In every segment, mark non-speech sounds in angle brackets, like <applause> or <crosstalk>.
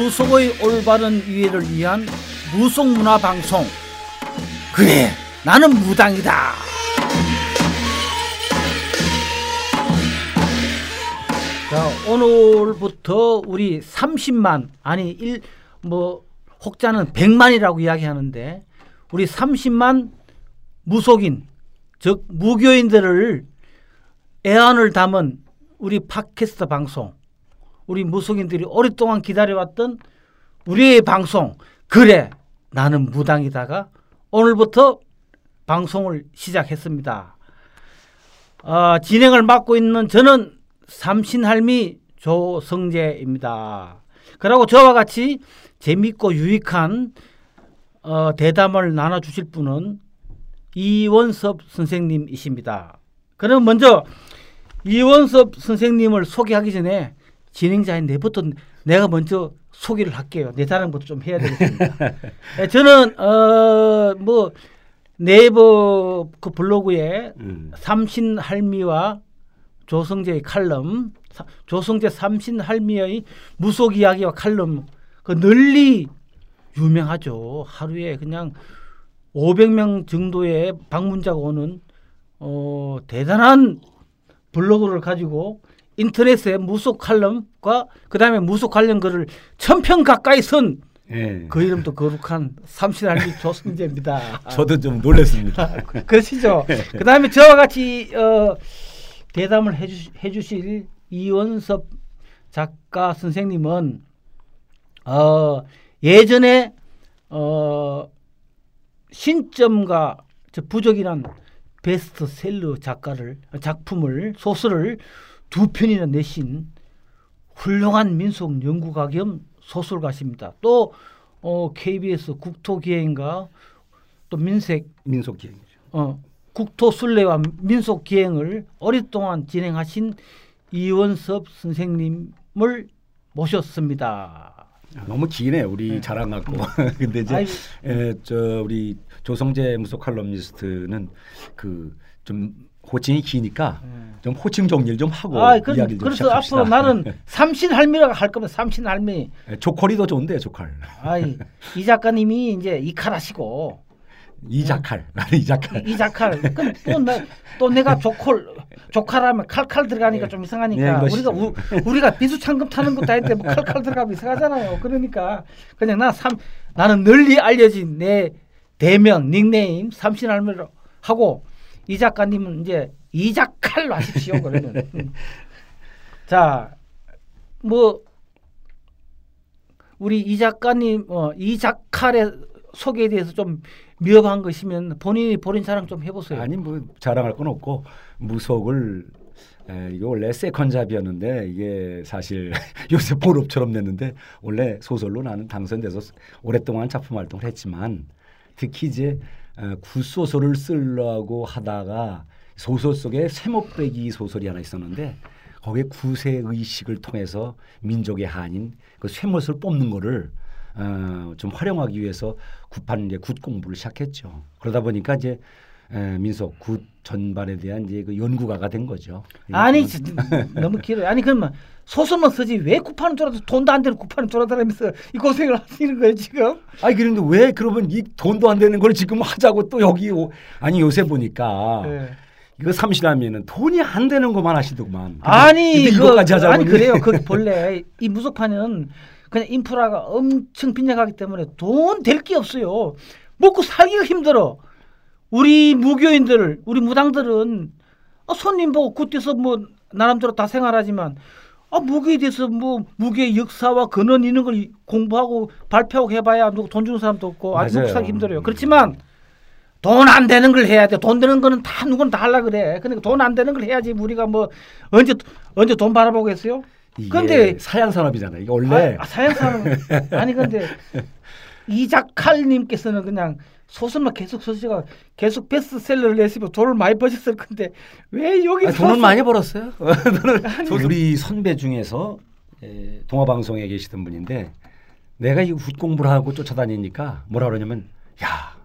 무속의 올바른 이해를 위한 무속문화 방송. 그래 나는 무당이다. 자 오늘부터 우리 30만 아니 일뭐 혹자는 100만이라고 이야기하는데 우리 30만 무속인 즉 무교인들을 애안을 담은 우리 팟캐스트 방송 우리 무속인들이 오랫동안 기다려왔던 우리의 방송 그래 나는 무당이다가 오늘부터 방송을 시작했습니다. 어, 진행을 맡고 있는 저는 삼신할미 조성재입니다. 그리고 저와 같이 재밌고 유익한 어, 대담을 나눠주실 분은 이원섭 선생님이십니다. 그럼 먼저 이원섭 선생님을 소개하기 전에 진행자인 내부터 내가 먼저 소개를 할게요. 내 자랑부터 좀 해야 되겠습니다. 예, 저는 어뭐 네이버 그 블로그에 음. 삼신 할미와 조성재의 칼럼, 조성재 삼신 할미의 무속 이야기와 칼럼 그 널리 유명하죠. 하루에 그냥 500명 정도의 방문자가 오는 어, 대단한 블로그를 가지고 인터넷에 무속 칼럼과 그다음에 무속 관련 글을 천편 가까이 쓴 예. 그 이름도 거룩한 삼신할미 조승재입니다. <laughs> 저도 좀 놀랐습니다. 아, <laughs> 그러시죠. 예. 그다음에 저와 같이 어, 대담을 해주, 해주실 이원섭 작가 선생님은 어, 예전에 어, 신점과 부적이란 베스트셀러 작가를 작품을 소설을 두 편이나 내신 훌륭한 민속 연구가 겸 소설가십니다. 또 어, KBS 국토기행과 또 민색 민속기행이죠. 어, 국토순례와 민속기행을 오랫동안 진행하신 이원섭 선생님을 모셨습니다. 너무 기네 우리 네. 자랑 갖고. <laughs> 근데 이제 에, 저 우리 조성재 무속 칼럼니스트는 그 좀 호칭이 기니까 네. 좀 호칭 정리를 좀 하고 아, 그, 이야기를 좀 그래서 시작합시다. 앞으로 나는 <laughs> 삼신 할미라고 할 거면 삼신 할미. 조컬이 더 좋은데 조컬. 아이 이 작가님이 이제 이칼하시고. <laughs> 이자칼. 나는 이자칼. 이자칼. 또, 내가 조콜 조칼하면 칼칼 들어가니까 좀 이상하니까. 네, 우리가 우, 우리가 비수창금 타는 것도 아닌데 뭐 칼칼 들어가면 이상하잖아요. 그러니까 그냥 나 삼 나는 널리 알려진 내 대명 닉네임 삼신할매로 하고 이 작가님은 이제 이자칼로 하십시오 그러면 자 뭐 우리 이 작가님 어, 이자칼의 소개에 대해서 좀 미흡한 것이면 본인이 본인 자랑 좀 해보세요. 아니 뭐 자랑할 건 없고 무속을 에, 이거 원래 세컨잡이었는데 이게 사실 <laughs> 요새 볼업처럼 냈는데 원래 소설로 나는 당선돼서 오랫동안 작품 활동을 했지만 특히 이제 어, 굿소설을 쓰려고 하다가 소설 속에 세목배기 소설이 하나 있었는데 거기에 구세 의식을 통해서 민족의 한인 그 쇠못을 뽑는 거를 어, 좀 활용하기 위해서 굿판 이제 굿 공부를 시작했죠. 그러다 보니까 이제 에, 민속 굿 전반에 대한 이제 그 연구가가 된 거죠. 아니 너무 길어요. 아니 그러면 소설만 쓰지 왜 굿판을 돌아서 돈도 안 되는 굿판을 돌아다니면서 이 고생을 하시는 거예요 지금? 아니 그런데 왜 그러면 이 돈도 안 되는 걸 지금 하자고 또 여기 오, 아니 요새 보니까 네. 이거 삼시라면은 돈이 안 되는 것만 하시더구만. 아니 이거까지 하자고 아니 그래요. 그 <laughs> 본래 이 무속판은 그냥 인프라가 엄청 빈약하기 때문에 돈 될 게 없어요. 먹고 살기가 힘들어. 우리 무교인들, 우리 무당들은 아, 손님 보고 굿대서 뭐 나름대로 다 생활하지만 아, 무교에 대해서 뭐 무교의 역사와 근원 이런 걸 공부하고 발표하고 해봐야 돈 주는 사람도 없고 아주 먹고 살기 힘들어요. 그렇지만 돈 안 되는 걸 해야 돼. 돈 되는 거는 다 누구나 다 하려 그래. 그러니까 돈 안 되는 걸 해야지 우리가 뭐 언제 언제 돈 바라보겠어요? 근데 사양 산업이잖아요. 이게 원래 아, 아 사양 산업 아니 근데 <laughs> 이작칼님께서는 그냥 소설만 계속 쓰시가 계속 베스트셀러를 내시고 돈을 많이 버셨을 건데 왜 여기 아, 돈은 많이 벌었어요. <laughs> 우리 선배 중에서 에, 동화 방송에 계시던 분인데 내가 이 훗 공부를 하고 쫓아다니니까 뭐라 그러냐면 야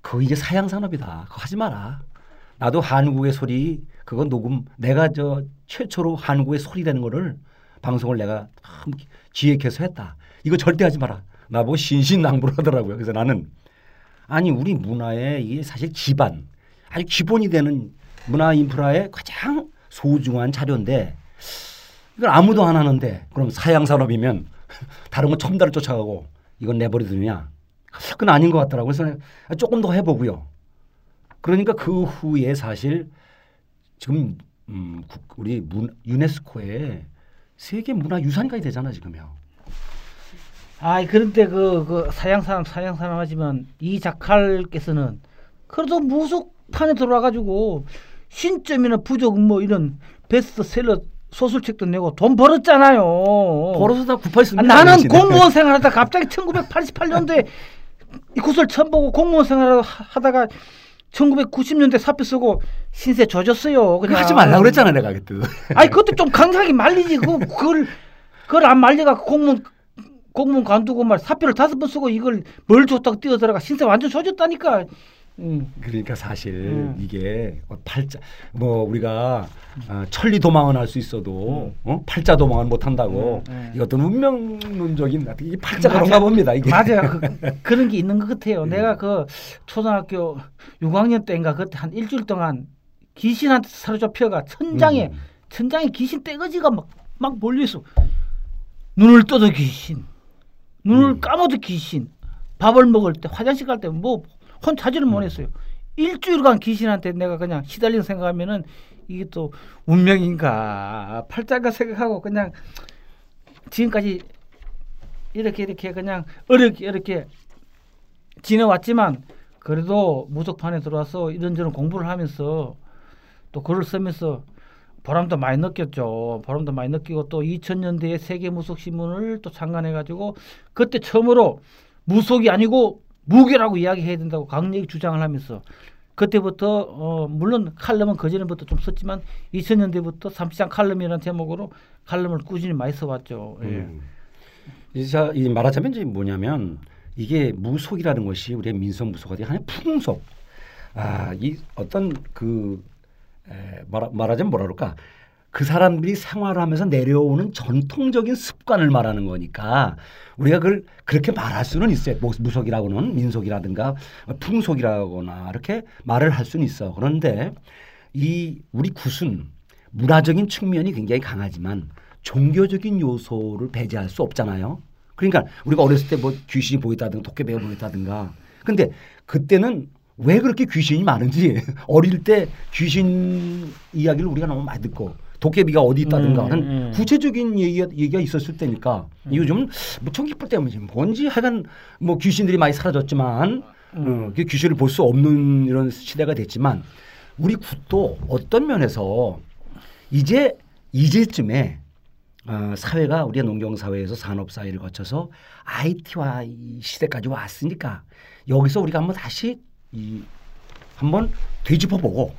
그거 이제 사양 산업이다. 그거 하지 마라. 나도 한국의 소리 그거 녹음 내가 저 최초로 한국의 소리라는 거를 방송을 내가 기획해서 했다. 이거 절대 하지 마라. 나보고 신신당부를 하더라고요. 그래서 나는 아니 우리 문화의 이게 사실 기반 아주 기본이 되는 문화 인프라의 가장 소중한 자료인데 이걸 아무도 안 하는데 그럼 사양 산업이면 <laughs> 다른 건 첨단을 쫓아가고 이건 내버려두냐? 그건 아닌 것 같더라고요. 그래서 조금 더 해보고요. 그러니까 그 후에 사실 지금 음, 우리 문, 유네스코에 세계 문화 유산까지 되잖아 지금요. 아 그런데 그, 그 사양 사람 사양 사람 하지만 이 작가께서는 그래도 무속판에 들어와가지고 신점이나 부족 뭐 이런 베스트셀러 소설책도 내고 돈 벌었잖아요. 벌어서 다 굽어있습니다. 아, 나는 공무원 생활하다 갑자기 1988년도에 이 구슬 처음 보고 공무원 생활 하다가 1990년대 사표 쓰고 신세 져졌어요. 그냥 하지 말라 그랬잖아 내가 그때. 아니 그것도 좀 강하게 말리지. 그 그걸 그걸 안 말려가 공무원 공무원 관두고 말 사표를 다섯 번 쓰고 이걸 뭘 줬다고 뛰어들어가 신세 완전 져졌다니까. 음. 그러니까 사실 음. 이게 뭐 팔자 뭐 우리가 어, 천리 도망은 할 수 있어도 음. 어? 팔자 도망은 못 한다고 음, 음. 이것도 운명론적인 이 팔자 그런가 봅니다 이게 맞아요 그, <laughs> 런게 있는 것 같아요 음. 내가 그 초등학교 6학년 때인가 그때 한 일주일 동안 귀신한테 사로잡혀가 천장에 음. 천장에 귀신 떼거지가 막 막 몰려 있어 눈을 떠도 귀신 눈을 감아도 귀신 밥을 먹을 때 화장실 갈 때 뭐 혼자지를 못했어요. 일주일간 귀신한테 내가 그냥 시달린 생각하면은 이게 또 운명인가 팔자가 생각하고 그냥 지금까지 이렇게 이렇게 그냥 어렵게 이렇게 지내왔지만 그래도 무속판에 들어와서 이런저런 공부를 하면서 또 글을 쓰면서 보람도 많이 느꼈죠. 보람도 많이 느끼고 또 2000년대에 세계 무속 신문을 또 창간해 가지고 그때 처음으로 무속이 아니고 무교라고 이야기해야 된다고 강력히 주장을 하면서 그때부터 어 물론 칼럼은 그전부터 좀 썼지만 2000년대부터 삼시장 칼럼이라는 제목으로 칼럼을 꾸준히 많이 써왔죠. 예. 음. 이자 이 말하자면 이제 뭐냐면 이게 무속이라는 것이 우리의 민속 무속이 하나의 풍속. 아, 이 어떤 그 에, 말하, 말하자면 뭐라 그럴까? 그 사람들이 생활하면서 내려오는 전통적인 습관을 말하는 거니까 우리가 그걸 그렇게 말할 수는 있어요. 뭐 무속이라고는 민속이라든가 풍속이라거나 이렇게 말을 할 수는 있어. 그런데 이 우리 굿은 문화적인 측면이 굉장히 강하지만 종교적인 요소를 배제할 수 없잖아요. 그러니까 우리가 어렸을 때 뭐 귀신이 보였다든가 도깨비가 보였다든가 근데 그때는 왜 그렇게 귀신이 많은지 <laughs> 어릴 때 귀신 이야기를 우리가 너무 많이 듣고 도깨비가 어디 있다든가 하는 음, 음. 구체적인 얘기가, 얘기가 있었을 때니까 음. 요즘 무척 기쁠 때문에 뭔지 하여간 뭐 귀신들이 많이 사라졌지만 음. 어, 귀신을 볼 수 없는 이런 시대가 됐지만 우리 굿도 어떤 면에서 이제 이제쯤에 어, 사회가 우리가 농경 사회에서 산업 사회를 거쳐서 IT화 시대까지 왔으니까 여기서 우리가 한번 다시 이 한번 되짚어보고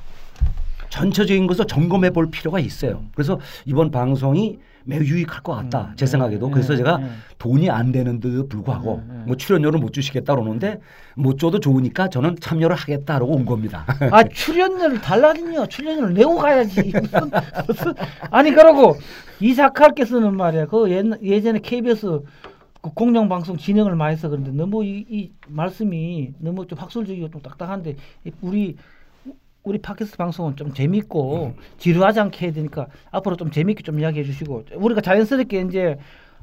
전체적인 것을 점검해 볼 필요가 있어요. 그래서 이번 방송이 매우 유익할 것 같다. 음, 제 생각에도. 네, 그래서 네, 제가 네. 돈이 안 되는데도 불구하고 네, 네. 뭐 출연료를 못 주시겠다 그러는데 못 줘도 좋으니까 저는 참여를 하겠다라고 온 겁니다. 아 출연료를 달라니요. 출연료를 내고 가야지. <laughs> 무슨, 무슨 아니 그러고 이사칼께서는 말이야. 그 예, 예전에 KBS 그 공영 방송 진행을 많이 해서 그런데 너무 이, 이 말씀이 너무 좀 학술적이고 좀 딱딱한데 우리 우리 팟캐스트 방송은 좀 재밌고 음. 지루하지 않게 해야 되니까 앞으로 좀 재밌게 좀 이야기해 주시고 우리가 자연스럽게 이제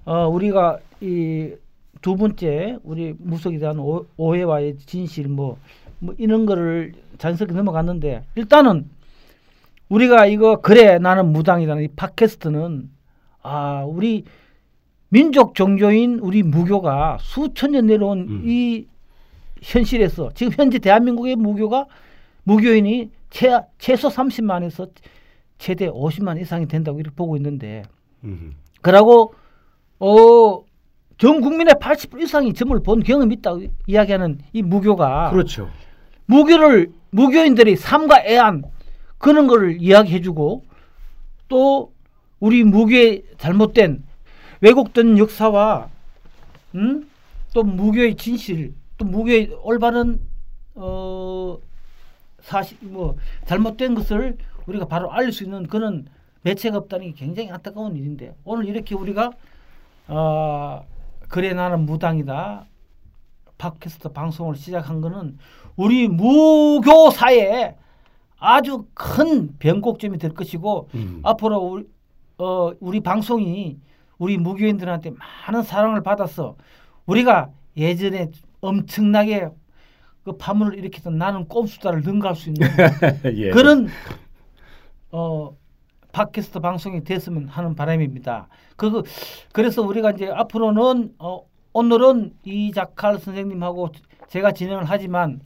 어 우리가 이 두 번째 우리 무속에 대한 오, 오해와의 진실 뭐, 뭐 이런 거를 자연스럽게 넘어갔는데 일단은 우리가 이거 그래 나는 무당이라는 이 팟캐스트는 아 우리 민족 종교인 우리 무교가 수천 년 내려온 음. 이 현실에서 지금 현재 대한민국의 무교가 무교인이 최, 최소 30만에서 최대 50만 이상이 된다고 이렇게 보고 있는데 음. 그러고 어, 전 국민의 80% 이상이 점을 본 경험이 있다고 이야기하는 이 무교가 그렇죠. 무교를 무교인들이 삶과 애안 그런 거를 이야기해주고 또 우리 무교의 잘못된 왜곡된 역사와 음? 또 무교의 진실 또 무교의 올바른 어 사실 뭐 잘못된 것을 우리가 바로 알릴 수 있는 그런 매체가 없다는 게 굉장히 안타까운 일인데 오늘 이렇게 우리가 어, 그래 나는 무당이다 팟캐스트 방송을 시작한 거는 우리 무교사에 아주 큰 변곡점이 될 것이고 음. 앞으로 우리, 어, 우리 방송이 우리 무교인들한테 많은 사랑을 받아서 우리가 예전에 엄청나게 그 파문을 일으켰던 나는 꼼수다를 능가할 수 있는 <laughs> 예. 그런 어 팟캐스트 방송이 됐으면 하는 바람입니다. 그 그래서 우리가 이제 앞으로는 어 오늘은 이 자칼 선생님하고 제가 진행을 하지만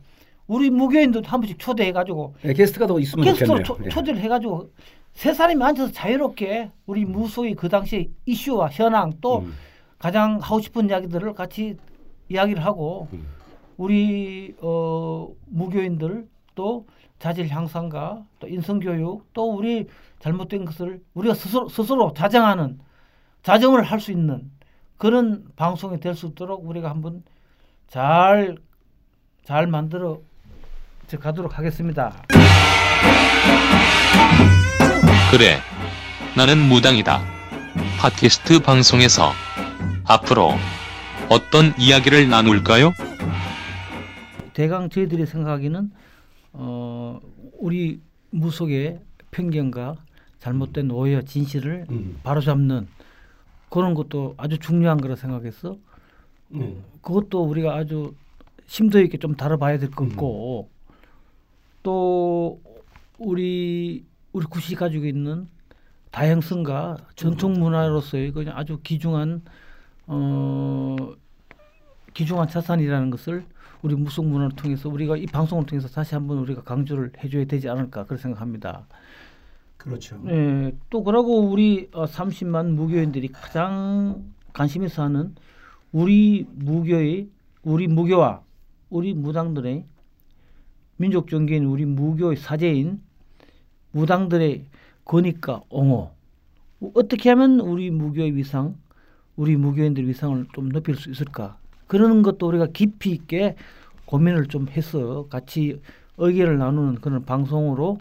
우리 무교인도 한 번씩 초대해 가지고 예, 게스트가 더 있으면 게스트로 좋겠네요. 초, 초대를 해 가지고 세 사람이 앉아서 자유롭게 우리 무소의 그 당시 이슈와 현황 또 음. 가장 하고 싶은 이야기들을 같이 이야기를 하고 음. 우리 어, 무교인들 또 자질 향상과 또 인성 교육 또 우리 잘못된 것을 우리가 스스로 스스로 자정하는 자정을 할 수 있는 그런 방송이 될 수 있도록 우리가 한번 잘잘 만들어 저 가도록 하겠습니다. 그래. 나는 무당이다. 팟캐스트 방송에서 앞으로 어떤 이야기를 나눌까요? 대강 저희들이 생각하기는 어, 우리 무속의 편견과 잘못된 오해와 진실을 음. 바로잡는 그런 것도 아주 중요한 거라 생각해서 음. 그것도 우리가 아주 심도 있게 좀 다뤄봐야 될것 같고 또 우리 우리 구시 가지고 있는 다양성과 전통 문화로서의 그냥 아주 귀중한 어 귀중한 자산이라는 것을 우리 무속 문화를 통해서 우리가 이 방송을 통해서 다시 한번 우리가 강조를 해줘야 되지 않을까 그렇게 생각합니다. 그렇죠. 예, 또 그러고 우리 어, 30만 무교인들이 가장 관심 있어 하는 우리 무교의 우리 무교와 우리 무당들의 민족 종교인 우리 무교의 사제인 무당들의 권위과 옹호. 어떻게 하면 우리 무교의 위상 우리 무교인들의 위상을 좀 높일 수 있을까? 그러는 것도 우리가 깊이 있게 고민을 좀 해서 같이 의견을 나누는 그런 방송으로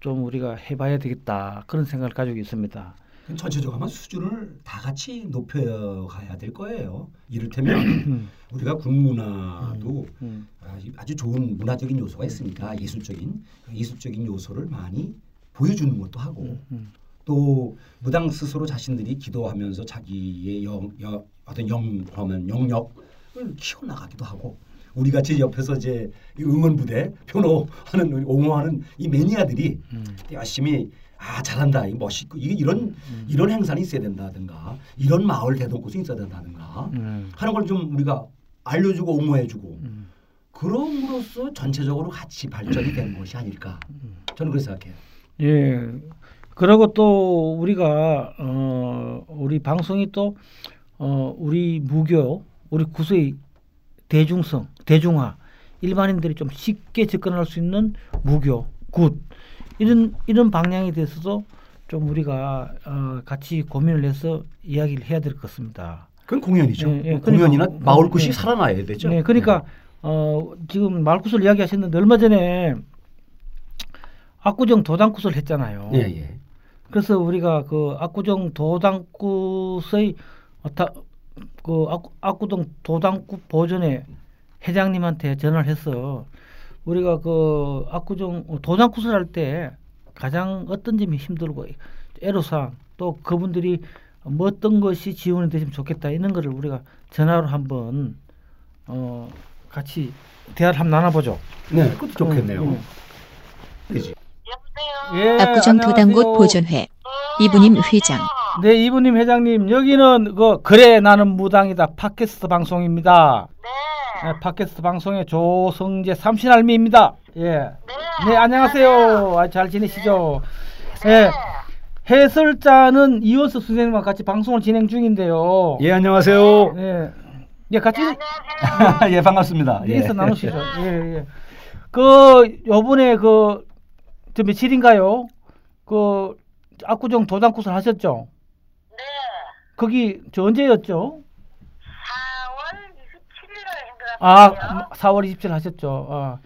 좀 우리가 해봐야 되겠다. 그런 생각을 가지고 있습니다. 전체적으로 아마 수준을 다 같이 높여가야 될 거예요. 이를테면 <clears throat> 우리가 군문화도 음. 아주- 아주 좋은 문화적인 요소가 있으니까 예술적인 그 예술적인 요소를 많이 보여주는 것도 하고 음. 또 무당 스스로 자신들이 기도하면서 자기의 영, 여, 어떤 영하면 영역을 키워나가기도 하고 우리 같이 옆에서 이제 이 응원 부대 우리 옹호하는 이 매니아들이 음. 열심히 아 잘한다 이 멋있고 이게 이런 이런 행사는 있어야 된다든가 이런 마을 대동곳이 있어야 된다든가 음. 하는 걸 좀 우리가 알려주고 옹호해주고 음. 그럼으로써 전체적으로 같이 발전이 되는 것이 아닐까 저는 그렇게 생각해요. 예. 그리고 또 우리가 어 우리 방송이 또 어 우리 무교 우리 구수의 대중성 대중화 일반인들이 좀 쉽게 접근할 수 있는 무교 굿 이런 이런 방향에 대해서도 좀 우리가 어 같이 고민을 해서 이야기를 해야 될 것 같습니다. 그건 공연이죠. 예, 예. 공연이나 그러니까, 마을 굿이 예. 살아나야 되죠. 네, 그러니까 어 지금 마을굿을 이야기하셨는데 얼마 전에 압구정 도당굿을 했잖아요. 예, 예. 그래서 우리가 그 압구정 도당굿의 그 압- 압구정 도당굿 보존회 회장님한테 전화를 해서 우리가 그 압구정 도당굿을 할때 가장 어떤 점이 힘들고 애로사항 또 그분들이 뭐 어떤 것이 지원이 되시면 좋겠다 이런 거를 우리가 전화로 한번 어 같이 대화를 한번 나눠보죠. 네, 그것도 좋겠네요. 음, 음. 그지. 예, 압구정 도당굿 안녕하세요. 보존회 이분임 회장 네, 이분님 회장님 여기는 그 그래 나는 무당이다 팟캐스트 방송입니다. 네. 팟캐스트 방송의 조성재 삼신알미입니다. 예. 네, 안녕하세요. 아, 잘 지내시죠? 예. 해설자는 이원수 선생님과 같이 방송을 진행 중인데요. 예, 안녕하세요. 예. 예, 같이 <laughs> 예, 반갑습니다. 예. 인사 나누시죠. 예, 예. 그 요번에 그 저 며칠인가요? 그 압구정 도당굿을 하셨죠? 네, 거기 저 언제였죠? 4월 27일에 아, 행사했어요. 4월 27일 하셨죠. 아,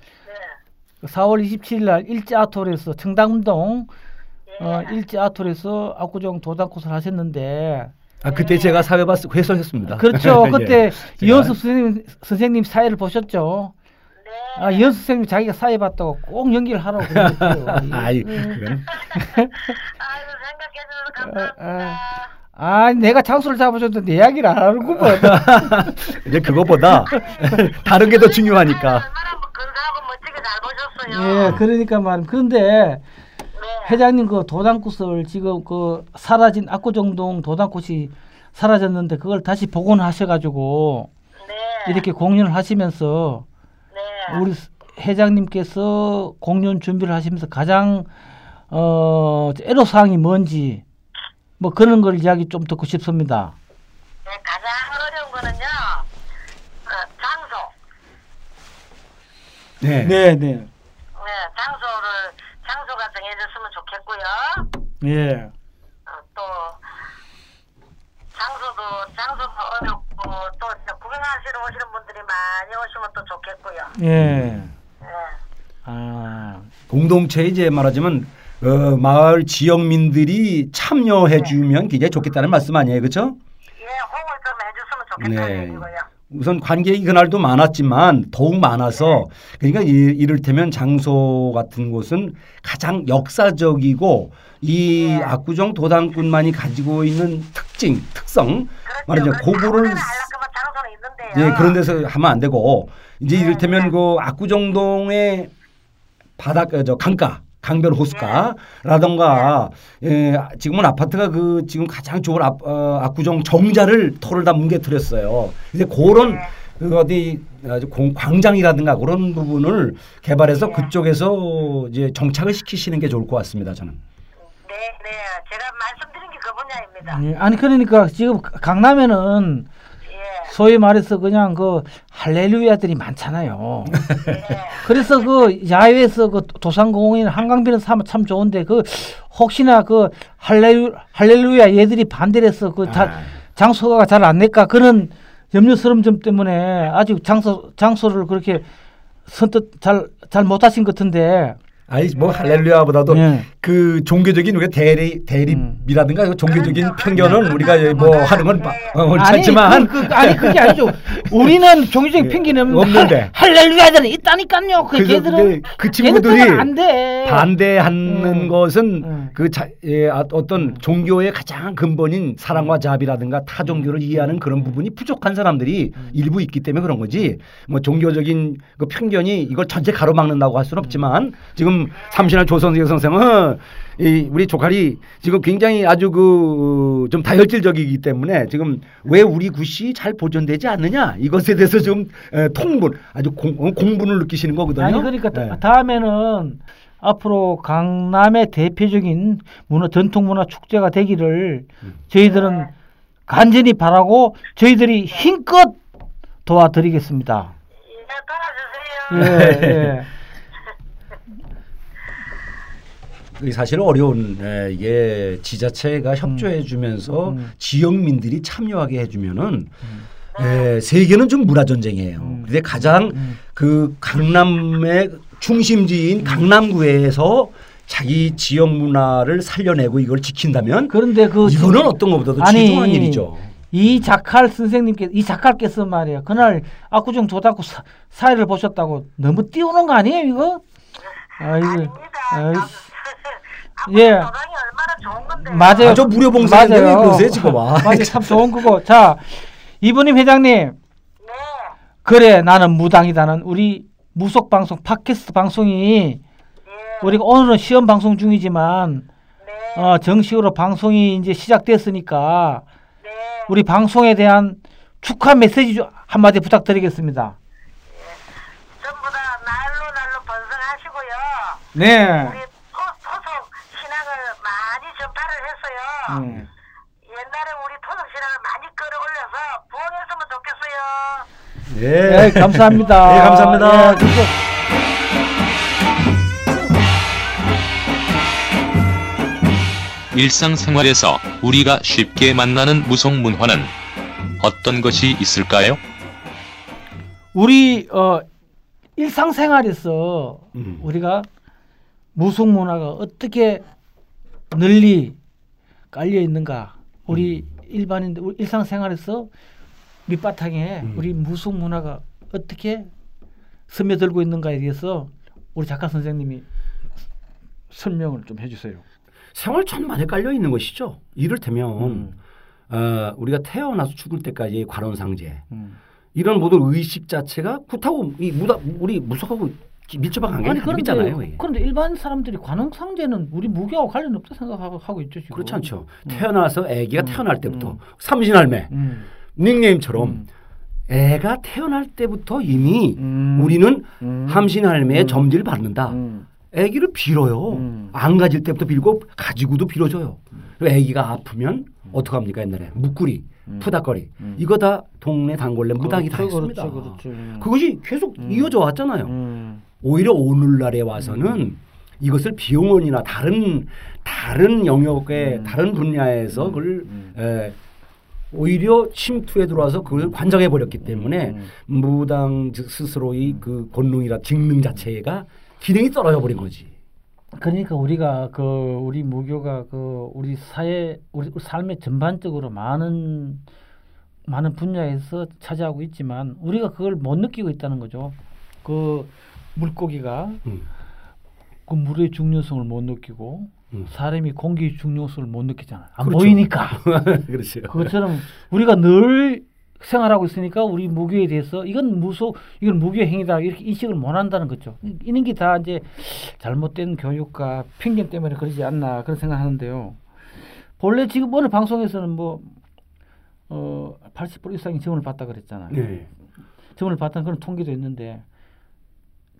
네, 4월 27일 날 일제 아톨에서 청담동 네, 어, 일제 아톨에서 압구정 도당굿을 하셨는데 아 그때 제가 사회바 해설했습니다. 그렇죠. <laughs> 예. 그때 제가- 이현수 선생님, 선생님 사회를 보셨죠. 네. 아, 이현수 선생님 자기가 사회 봤다고 꼭 연기를 하라고 그랬어요. 아이 음. 그건 <laughs> 아이고 생각해주셔서 아, 감사합니다. 아, 내가 장소를 잡아줬는데 내 이야기를 안 하는구만. <laughs> 이제 그거보다 다른 게 더 중요하니까. 뭐 보셨어요. 예, 그러니까 말. 그런데 네. 회장님 그 도당꽃을 지금 그 사라진 압구정동 도당꽃이 사라졌는데 그걸 다시 복원하셔가지고 네. 이렇게 공연을 하시면서 네. 우리 회장님께서 공연 준비를 하시면서 가장 어 애로사항이 뭔지 뭐 그런 걸 이야기 좀 듣고 싶습니다. 네, 가장 어려운 거는요. 어, 장소. 네. 네, 네. 네, 장소를 장소가 정해졌으면 좋겠고요. 예. 어, 또 장소도 장소도 어렵고 또 구경하시러 오시는 분들이 많이 오시면 또 좋겠고요. 예. 네. 아. 공동체 이제 말하자면 어, 마을 지역민들이 참여해주면 굉장히 좋겠다는 말씀 아니에요, 그렇죠? 예, 호응을 좀 해줬으면 좋겠다는 네. 얘기고요. 우선 관객이 그날도 많았지만 더욱 많아서 그러니까 이, 이를테면 장소 같은 곳은 가장 역사적이고 이 네. 압구정 도당꾼만이 가지고 있는 특징, 특성 말하자면 그렇죠. 고구를. 예, 그런 데서 하면 안 되고 이제 네, 이를테면 네. 그 압구정동의 바닷가 저 강가 강변 네. 호숫가라던가 예, 지금은 아파트가 그 지금 가장 좋은 압, 어, 압구정 정자를 털을 다 뭉개뜨렸어요. 근데 그런 네. 그 어디 공, 광장이라든가 그런 부분을 개발해서 네. 그쪽에서 이제 정착을 시키시는 게 좋을 것 같습니다. 저는. 네, 네. 제가 말씀드린 게 그 분야입니다. 예. 아니 그러니까 지금 강남에는 예. 소위 말해서 그냥 그 할렐루야들이 많잖아요. 예. 그래서 그 야외에서 그 도산공원 한강변에서 하면 참 좋은데 그 혹시나 그 할렐루 할렐루야 얘들이 반대를 해서 그 자, 아. 장소가 잘안 낼까 그런 염려스러운 점 때문에 아직 장소 장소를 그렇게 선뜻 잘 잘 못하신 것 같은데 아니 뭐 할렐루야보다도 예. 그 종교적인 우리가 대리 대립이라든가 그 종교적인 그렇죠. 편견은. 우리가 이제 뭐 하는 건 어, 아니, 옳지만 그, 그, 아니 그게 아니죠. 우리는 종교적인 예, 편견은 없는데. 할렐루야들은 있다니까요. 그 그래서 걔들은 그 친구들이 걔네들은 안 돼. 반대하는 음. 것은 음. 그 자, 예, 아, 어떤 종교의 가장 근본인 사랑과 자비라든가 타 종교를 이해하는 그런 부분이 부족한 사람들이 일부 있기 때문에 그런 거지. 뭐 종교적인 그 편견이 이걸 전체 가로막는다고 할 수는 없지만 지금 삼신한 조선생 선생은 이 우리 조카리 지금 굉장히 아주 그 좀 다혈질적이기 때문에 지금 왜 우리 굿이 잘 보존되지 않느냐 이것에 대해서 좀 에, 통분 아주 공, 어, 공분을 느끼시는 거거든요. 아니 그러니까 네. 다음에는 앞으로 강남의 대표적인 문화 전통 문화 축제가 되기를 저희들은 간절히 바라고 저희들이 힘껏 도와드리겠습니다. 예, 예, 도와주세요. <laughs> 예. 이게 사실 어려운 에, 이게 지자체가 협조해 주면서 음. 지역민들이 참여하게 해 주면은 에, 세계는 좀 문화 전쟁이에요. 음. 근데 가장 음. 그 강남의 중심지인 강남구에서 자기 지역 문화를 살려내고 이걸 지킨다면 그런데 그 이거는 어떤 것보다도 아니, 지중한 일이죠. 이 작할 선생님께 이 작가께서 말이야 그날 압구정 사, 사회를 보셨다고 너무 띄우는 거 아니에요 이거? 아이고, 아닙니다. 아이씨. 예. 예. 도당이 얼마나 좋은 건데. 맞아요. 아, 저 무료 봉사인데 왜 그러세요, 지금? <laughs> 아, 맞아요. 참 좋은 거고. 자, 이분님 회장님. 네. 그래, 나는 무당이다는 우리 무속 방송, 팟캐스트 방송이 예. 우리가 오늘은 시험 방송 중이지만 네. 어, 정식으로 방송이 이제 시작됐으니까 네. 우리 방송에 대한 축하 메시지 좀 한마디 부탁드리겠습니다. 전부 다 날로 날로 번성하시고요. 네. 우리 토, 토속 신앙을 많이 전파를 음. 옛날에 우리 토속 신앙을 많이 끌어올려서 부흥했으면 좋겠어요. 예. 네, 감사합니다. 예, 감사합니다. 예, 일상생활에서 우리가 쉽게 만나는 무속 문화는 어떤 것이 있을까요? 우리 어, 일상생활에서 음. 우리가 무속 문화가 어떻게 널리 깔려 있는가 우리 일반인들 우리 일상생활에서 밑바탕에 음. 우리 무속 문화가 어떻게 스며들고 있는가에 대해서 우리 작가 선생님이 설명을 좀 해주세요. 생활 천만에 깔려 있는 것이죠. 이를테면 음. 어, 우리가 태어나서 죽을 때까지의 관원상제 음. 이런 모든 의식 자체가 그렇다고 이 무다 우리 무속하고 밀접한 관계가 아니. 그런데 예. 그런데 일반 사람들이 관흥상제는 우리 무교하고 관련 없다 생각하고 하고 있죠 지금. 그렇지 않죠. 음. 태어나서 아기가 음. 태어날 때부터 음. 삼신할매 음. 닉네임처럼 음. 애가 태어날 때부터 이미 음. 우리는 음. 함신할매의 음. 점지를 받는다. 음. 아기를 빌어요. 음. 안 가질 때부터 빌고 가지고도 빌어줘요. 그리고 아기가 아프면 어떡합니까 옛날에 묵구리, 음. 푸닥거리 음. 이거 다 동네 단골레 무당이 다 그렇죠, 했습니다. 그렇죠, 그렇죠. 음. 그것이 계속 음. 이어져 왔잖아요. 음. 오히려 오늘날에 와서는 이것을 비용원이나 다른 다른 영역의 음. 다른 분야에서 음. 그걸 음. 에, 오히려 침투에 들어와서 그걸 관장해 버렸기 때문에 음. 무당 즉 스스로의 그 권능이라 직능 자체가 기능이 떨어져 버린 거지. 그러니까 우리가 그 우리 무교가 그 우리 사회 우리 삶의 전반적으로 많은 많은 분야에서 차지하고 있지만 우리가 그걸 못 느끼고 있다는 거죠. 그 물고기가 음. 그 물의 중요성을 못 느끼고 음. 사람이 공기의 중요성을 못 느끼잖아. 안 그렇죠. 보이니까. <laughs> 그렇죠. 그것처럼 우리가 늘 생활하고 있으니까 우리 무교에 대해서 이건 무속 이건 무교 행위다 이렇게 인식을 못 한다는 거죠. 이런 게 다 이제 잘못된 교육과 편견 때문에 그러지 않나 그런 생각하는데요. 본래 지금 오늘 방송에서는 뭐 어, 80% 이상이 지원을 받다 그랬잖아요. 네. 지원을 받다는 그런 통계도 있는데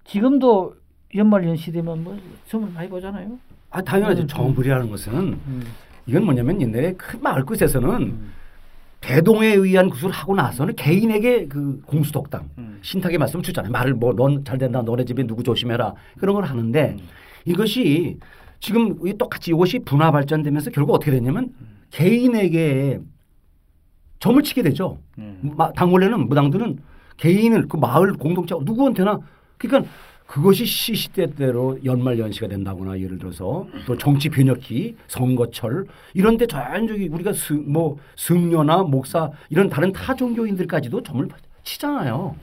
지금도 연말 연시 되면 뭐 지원을 많이 보잖아요. 아 당연하죠. 음. 정불이라는 것은 음. 이건 뭐냐면 옛날에 큰 마을 끝에서는 음. 대동에 의한 구술을 하고 나서는 개인에게 그 공수독당 음. 신탁의 말씀 을 주잖아요. 말을 뭐 넌 잘 된다. 너네 집에 누구 조심해라. 그런 걸 하는데 음. 이것이 지금 이 똑같이 이것이 분화 발전되면서 결국 어떻게 됐냐면 개인에게 점을 치게 되죠. 음. 마- 당원래는 무당들은 개인을 그 마을 공동체 누구한테나 그러니까 그것이 시시때때로 연말 연시가 된다거나 예를 들어서 또 정치 변혁기 선거철 이런데 자연적이 우리가 스, 뭐 승려나 목사 이런 다른 타 종교인들까지도 점을 치잖아요.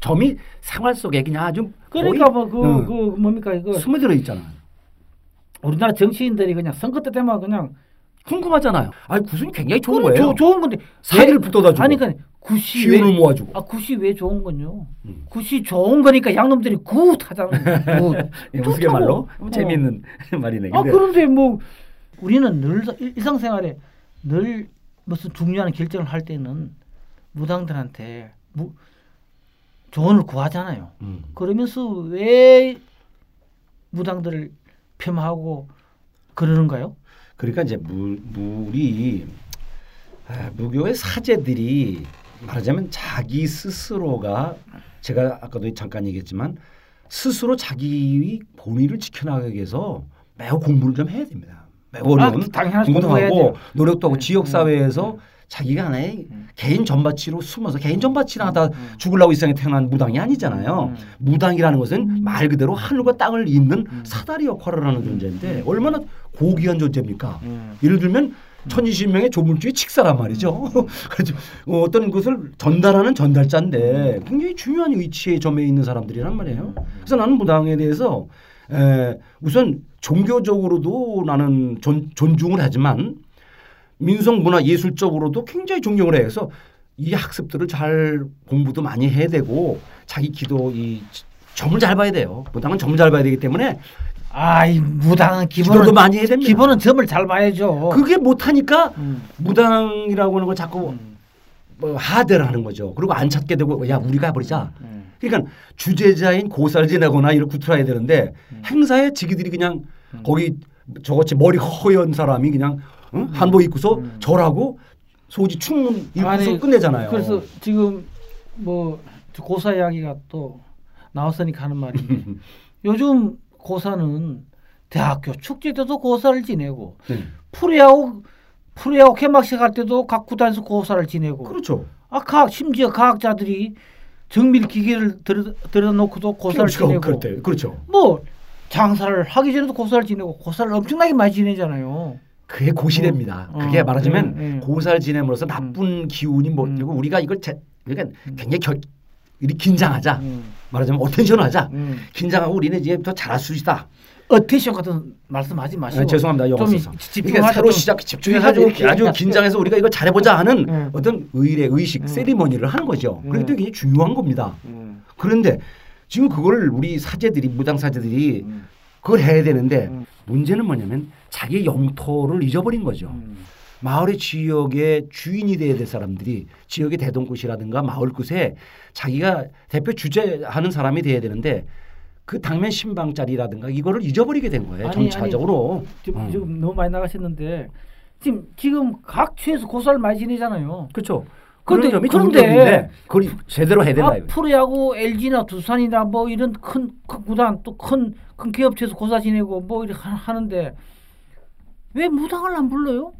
점이 생활 속에 그냥 아주 그러니까 뭐그 응. 그 뭡니까 이거 숨어들어 있잖아요. 우리나라 정치인들이 그냥 선거 때 되면 그냥 궁금하잖아요. 아 구순이 굉장히 좋은 거예요. 조- 좋은 건데 사기를 왜- 붙어다 주고 아니 그러니까 굿이 왜, 모아주고. 아 굿이 왜 좋은 건요? 음. 굿이 좋은 거니까 양놈들이 굿 하잖아요. <laughs> 굿. 예, 우스갯말로 좋다고. 재미있는 <laughs> 말이네. 아 근데 그런데 뭐 우리는 늘 일- 일상생활에 늘 무슨 중요한 결정을 할 때는 무당들한테 무, 조언을 구하잖아요. 음. 그러면서 왜 무당들을 폄하하고 그러는가요? 그러니까 이제 무, 물이 아, 무교의 사제들이 말하자면 자기 스스로가 제가 아까도 잠깐 얘기했지만 스스로 자기 본의를 지켜나가기 위해서 매우 공부를 좀 해야 됩니다. 매우 어려운 아, 당연하죠. 공부도 하고. 노력도 하고 음, 지역 음, 사회에서 자기가 하나의 음. 개인 전바치로 숨어서 개인 전바치를 하다 음. 죽으려고 이 세상에 태어난 무당이 아니잖아요. 음. 무당이라는 것은 말 그대로 하늘과 땅을 잇는 음. 사다리 역할을 하는 존재인데 얼마나 고귀한 존재입니까? 음. 예를 들면 천이십 명의 조물주의 칙사란 말이죠. <laughs> 그래서 어떤 것을 전달하는 전달자인데 굉장히 중요한 위치에 점에 있는 사람들이란 말이에요. 그래서 나는 무당에 대해서 에, 우선 종교적으로도 나는 존, 존중을 하지만 민속 문화 예술적으로도 굉장히 존경을 해서 이 학습들을 잘 공부도 많이 해야 되고 자기 기도 이 점을 잘 봐야 돼요. 무당은 점을 잘 봐야 되기 때문에 아이 무당은 기본은 많이 해야 됩니다. 기본은 점을 잘 봐야죠. 그게 못하니까 음. 무당이라고 하는 걸 자꾸 음. 뭐 하대를 하는 거죠. 그리고 안 찾게 되고 야 우리가 해버리자. 음. 그러니까 주제자인 고사를 지내거나 이렇게 구출해야 되는데 음. 행사에 지기들이 그냥 거기 저같이 머리 허연 사람이 그냥 응? 한복 입고서 음. 절하고 소지 충문 입고서 아니, 끝내잖아요. 그래서 지금 뭐 고사 이야기가 또 나왔으니까 하는 말이 <laughs> 요즘 고사는 대학교 축제 때도 고사를 지내고 네. 프리야구 프리야구 개막식 할 때도 각 구단에서 고사를 지내고 그렇죠. 아, 각 심지어 과학자들이 정밀 기계를 들여, 들여놓고도 고사를 그렇죠. 지내고 그럴 때. 그렇죠. 뭐 장사를 하기 전에도 고사를 지내고 고사를 엄청나게 많이 지내잖아요. 그게 굿이랍니다. 어, 그게 말하자면 예, 예. 고사를 지냄으로써 나쁜 기운이 뭐 음. 그리고 우리가 이걸 제, 그러니까 굉장히 결, 이리 긴장하자. 음. 말하자면 attention 하자. 음. 긴장하고 우리는 이제 더 잘할 수 있다. 어테이션 같은 말씀하지 마시고 아, 죄송합니다. 영어 좀 써서. 그러니까 새로 좀 시작 집중해가지고 아주 긴장해서 우리가 이걸 잘해보자 하는 음. 어떤 의례 의식 음. 세리머니를 하는 거죠. 음. 때문에 굉장히 중요한 겁니다. 음. 그런데 지금 그걸 우리 사제들이 무당 사제들이 음. 그걸 해야 되는데 음. 문제는 뭐냐면 자기 영토를 잊어버린 거죠. 음. 마을의 지역의 주인이 돼야 될 사람들이 지역의 대동굿이라든가 마을 굿에 자기가 대표 주재하는 사람이 돼야 되는데 그 당면 신방짜리라든가 이거를 잊어버리게 된 거예요. 아니, 점차적으로. 지금, 음. 지금 너무 많이 나가셨는데 지금 지금 각区에서 고사를 많이 지내잖아요. 그렇죠. 그런데- 그런 그런데 그걸 제대로 해야 된다. 이거. 프로야구 LG나 두산이나 뭐 이런 큰, 큰 구단 또 큰 큰 기업체에서 고사 지내고 뭐 이렇게 하- 하는데 왜 무당을 안 불러요?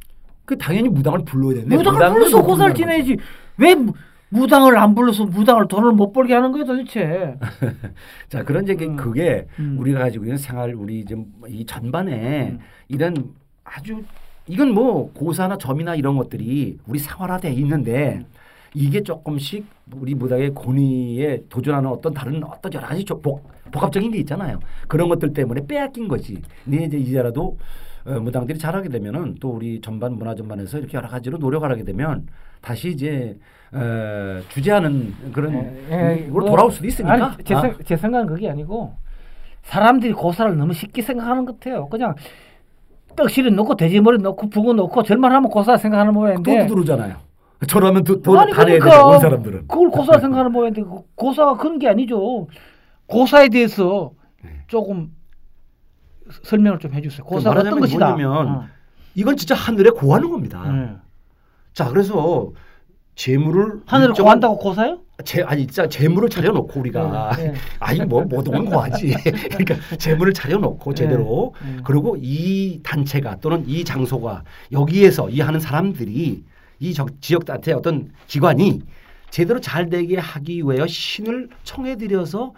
그 당연히 무당을 불러야 되는데 무당을 불러서 못 고사를 지내야지. 왜 무- 무당을 안 불러서 무당을 돈을 못 벌게 하는 거예요 도대체? <laughs> 자 그런 얘기 음. 그게 음. 우리가 가지고 있는 생활 우리 좀 이 전반에 음. 이런 아주 이건 뭐 고사나 점이나 이런 것들이 우리 생활화돼 있는데 음. 이게 조금씩 우리 무당의 권위에 도전하는 어떤 다른 어떤 여러 가지 좀 복, 복합적인 게 있잖아요. 그런 것들 때문에 빼앗긴 거지. 근데 이제 이제라도 어, 무당들이 잘하게 되면은 또 우리 전반 문화 전반에서 이렇게 여러 가지로 노력을 하게 되면 다시 이제 어, 주재하는 그런 예, 예, 이걸 뭐, 돌아올 수도 있으니까. 아니, 제, 아, 생, 제 생각은 그게 아니고 사람들이 고사를 너무 쉽게 생각하는 것 같아요. 그냥 떡실을 넣고 돼지머리 넣고 북어 넣고 절만 하면 고사 생각하는 모양인데 돈 들어오잖아요. 저라면 돈, 되죠. 온 사람들은. 그걸 고사 생각하는 모양인데 그 고사가 그런 게 아니죠. 고사에 대해서 네. 조금 설명을 좀 해주세요. 고사가 어떤 것이다. 뭐냐면 어. 이건 진짜 하늘에 고하는 겁니다. 음. 자, 그래서 재물을 하늘을 일정한- 고한다고 고사요? 재, 아니 진짜 재물을 차려놓고 우리가 네, 네. <laughs> 아니 뭐 모동은 고하지. <laughs> 그러니까 재물을 차려놓고 제대로 네. 그리고 이 단체가 또는 이 장소가 여기에서 이 하는 사람들이 이 적- 지역 단체 어떤 기관이 제대로 잘 되게 하기 위하여 신을 청해드려서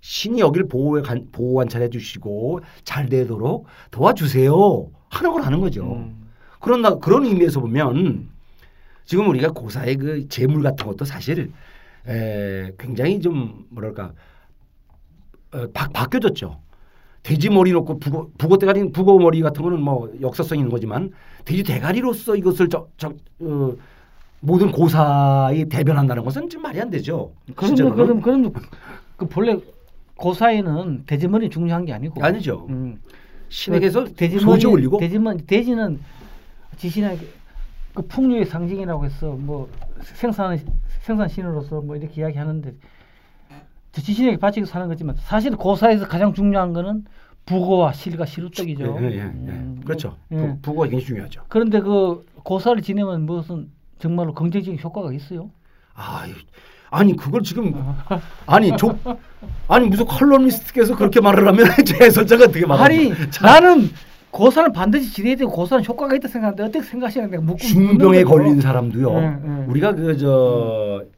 신이 여기를 보호해 간, 보호 관찰해 주시고 잘 되도록 도와주세요 하는 걸 하는 거죠. 음. 그런 나- 그런 의미에서 보면 지금 우리가 고사의 그 재물 같은 것도 사실 에, 굉장히 좀 뭐랄까 어, 바, 바뀌어졌죠. 돼지 머리 놓고 북어 북어 대가리 북어 머리 같은 거는 뭐 역사성 있는 거지만 돼지 대가리로서 이것을 저, 저 어, 모든 고사에 대변한다는 것은 좀 말이 안 되죠. 그럼. 그럼 그럼 그 본래 고사에는 돼지머리 중요한 게 아니고 아니죠. 음. 신에게서 돼지머리 소지 올리고 돼지머리 돼지는 지신의 그 풍류의 상징이라고 해서 뭐 생산 생산 신으로서 뭐 이렇게 이야기하는데 저 지신에게 바치고 사는 거지만 사실 고사에서 가장 중요한 거는 북어와 실과 시루떡이죠. 예, 예, 예. 음, 그렇죠. 예. 부- 북어가 굉장히 중요하죠. 그런데 그 고사를 지내면 무슨 정말로 긍정적인 효과가 있어요? 아, 아니 그걸 지금 아니 조 아니 무슨 컬럼니스트께서 그렇게 말을 하면 <laughs> 제 해설자가 어떻게 말하는 아니? 나는 고사는 반드시 지내야 되고 고사는 효과가 있다 생각하는데 어떻게 생각하시는 내가 묻고 중병에. 걸린 사람도요. 예, 예. 우리가 그저그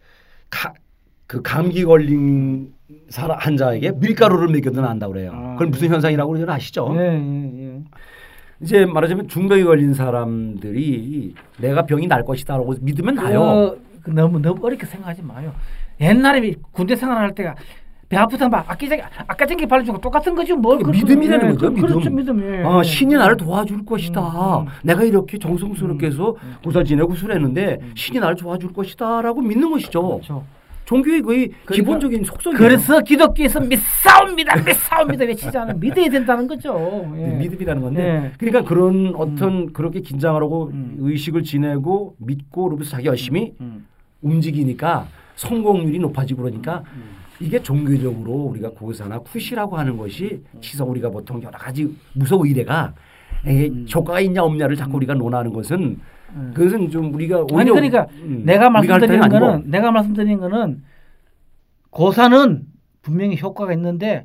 감기 걸린 사람 환자에게 밀가루를 먹여도 난다고 그래요. 아, 그건 무슨 현상이라고 그러는 아시죠? 예, 예, 예. 이제 말하자면 중병에 걸린 사람들이 내가 병이 날 것이다라고 믿으면 나요. 어, 그 너무 너무 어렵게 생각하지 마요. 옛날에 군대 생활할 때가 배 아프다 막 아끼자기 아까쟁기 발라주고 똑같은 거죠. 뭘 그게 그렇죠. 믿음이라는 예, 거죠, 그- 그렇죠, 믿음. 믿음. 예, 어, 예. 신이 나를 도와줄 것이다. 음, 음. 내가 이렇게 정성스럽게 해서 고사 지내고 술했는데 음. 신이 나를 도와줄 것이다라고 믿는 것이죠. 그렇죠. 종교의 거의 그러니까 기본적인 속성이에요. 그래서 기독교에서 믿사옵니다, 믿사옵니다 외치지 않으면 믿어야 된다는 거죠. 예. 네, 믿음이라는 건데 예. 그러니까 그런 어떤 그렇게 긴장하라고 음. 의식을 지내고 믿고 그러면서 자기 열심히 음. 움직이니까 성공률이 높아지고 그러니까 음. 이게 종교적으로 우리가 고사나 쿠시라고 하는 것이 지서 우리가 보통 여러 가지 무속 의례가 에, 음. 효과가 있냐 없냐를 자꾸 우리가 논하는 것은 음. 그것은 좀 우리가 아니 오히려 그러니까 음, 내가 말씀드리는 때는 아니고 거는 내가 말씀드리는 거는 고사는 분명히 효과가 있는데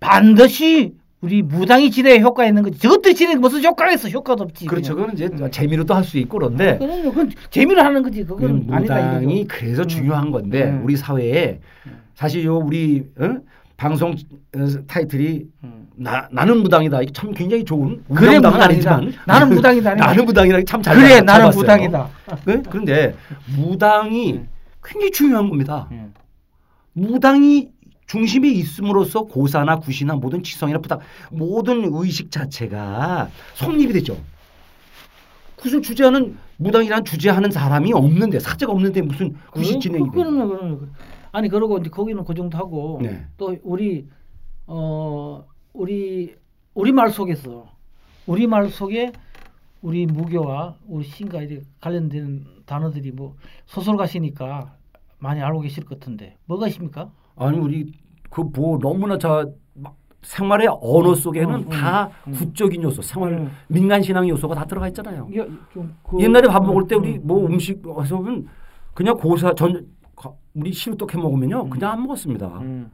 반드시 우리 무당이 지내야 효과 있는 거지. 저것들이 지내는 게 무슨 효과가 있어? 효과도 없지. 그렇죠. 그건 이제 음. 재미로도 할수 있고 그런데 그럼요. 그건 재미로 하는 거지. 그건 그 아니다 무당이 이거죠. 그래서 음. 중요한 건데 음. 우리 사회에 사실 요 우리 어? 방송 어, 타이틀이 음. 나, 나는 무당이다. 이게 참 굉장히 좋은 그래, 무당은. 아니지만 <laughs> 나는 무당이다. 나는 무당이라 참잘 그래 나는 무당이다. 네? 그런데 무당이 음. 굉장히 중요한 겁니다. 음. 무당이 중심에 있음으로써 고사나 구시나 모든 지성이나 부당 모든 의식 자체가 성립이 되죠. 그것을 주재하는 무당이란 주재하는 사람이 없는데 사제가 없는데 무슨 구시 진행이 그, 돼? 그러면 그러면 아니 그러고 이제 거기는 그 정도 하고 네. 또 우리 어 우리 우리 말 속에서 우리 말 속에 우리 무교와 우리 신과 이제 관련된 단어들이 뭐 소설가시니까 많이 알고 계실 것 같은데 뭐가 있습니까? 아니 우리 그뭐 너무나 자막 생활의 언어 속에는 음, 음, 다 음. 구적인 요소, 생활 음. 민간 신앙 요소가 다 들어가 있잖아요. 좀 그- 옛날에 밥 먹을 때 음, 우리 음, 뭐 음. 음식 와서 보면 그냥 고사 전 가- 우리 시루떡 해 먹으면요 그냥 안 먹었습니다. 음.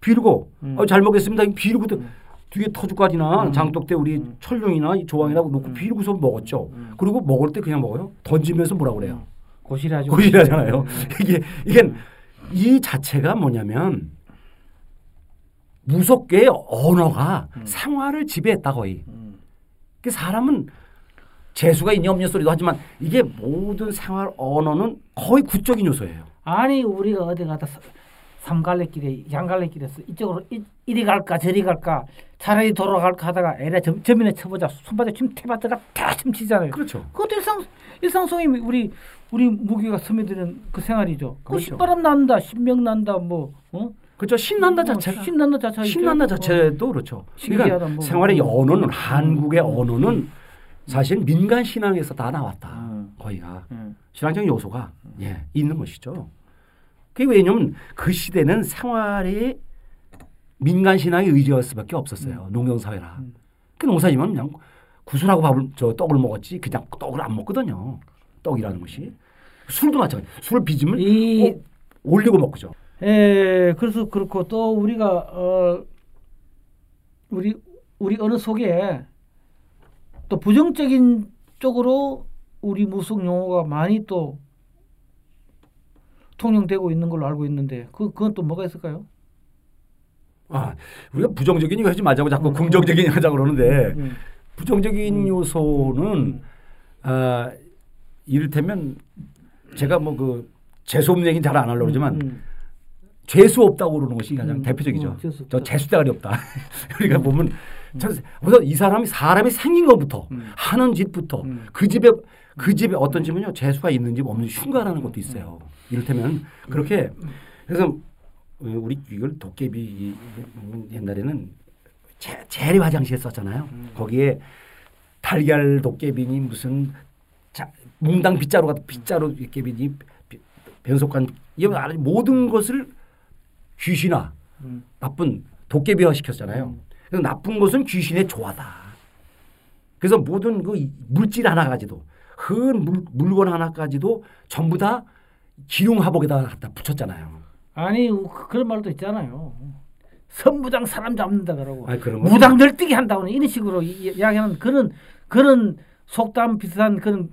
비르고 음. 어, 잘 먹겠습니다. 비르고 또 음. 뒤에 터주까지나 음. 장독 때 우리 음. 철룡이나 이 조항이나 놓고 음. 비르고서 먹었죠. 음. 그리고 먹을 때 그냥 먹어요. 던지면서 뭐라 그래요? 고시라죠. 고시라잖아요. 음. <laughs> 이게 이게 이 자체가 뭐냐면 무섭게 언어가 음. 생활을 지배했다 거의. 음. 그 사람은 재수가 있냐 없냐 소리도 하지만 이게 모든 생활 언어는 거의 구적인 요소예요. 아니 우리가 어디 가다 사- 삼갈래길에 양갈래길에서 이쪽으로 이, 이리 갈까 저리 갈까 차라리 돌아갈까 하다가 에라 점, 점이나 쳐보자 손바닥 침 태바다가 다 침치잖아요. 그렇죠. 그것도 일상 일상성이 우리 우리 무기가 스며드는 그 생활이죠. 그 그렇죠. 신바람 난다, 신명 난다, 뭐 어? 그렇죠. 신난다 어, 자체가 신난다 자체가 있죠. 신난다 어. 자체도 그렇죠. 신기하다, 그러니까 뭐. 생활의 음. 언어는 음. 한국의 음. 언어는 사실 민간 신앙에서 다 나왔다. 음. 거의가 음. 신앙적인 요소가 예, 있는 것이죠. 그게 왜냐면 그 시대는 생활이 민간 신앙에 의지할 수밖에 없었어요. 농경 사회라. 음. 그 농사지면 그냥 구슬하고 밥을 저 떡을 먹었지 그냥 떡을 안 먹거든요. 떡이라는 것이 술도 마찬가지. 술을 빚으면 이 어, 올리고 먹죠. 예, 그래서 그렇고 또 우리가 어 우리 우리 어느 속에 또 부정적인 쪽으로 우리 무속 용어가 많이 또 통용되고 있는 걸로 알고 있는데 그 그건 또 뭐가 있을까요? 아, 우리가 부정적인 이거 하지 말자고 자꾸 음. 긍정적인 하자 그러는데 음. 부정적인 음. 요소는 아, 이를테면 제가 뭐 그 재수 없는 얘기는 잘 안 하려고 그러지만 음, 재수 없다고 그러는 것이 가장 음, 대표적이죠. 음, 재수. 저 재수 대가리 없다. <laughs> 우리가 보면 저 우선 이 사람이 사람이 생긴 것부터 음. 하는 짓부터 음. 그 집에 그 집에 어떤 집은요 재수가 있는 집 없는 집 흉가라는 것도 있어요. 이를테면 그렇게 그래서 우리 이걸 도깨비 이- 옛날에는 재, 재래 화장실 썼잖아요. 거기에 달걀 도깨비니 무슨 자, 몽당 빗자루 같은 빗자루 도깨비니 비- 변속관 아주 모든 것을 귀신화 음. 나쁜 도깨비화 시켰잖아요. 그래서 나쁜 것은 귀신의 조화다. 그래서 모든 그 물질 하나까지도 흔 물, 물건 하나까지도 전부 다 기룡화복에다 갖다 붙였잖아요. 아니 우- 그- 그런 말도 있잖아요. 선무당 사람 잡는다 그러고 아니, 그런 거 무당 널뛰기 한다고는 이런 식으로 이- 이야기하는 그런 그런 속담 비슷한 그런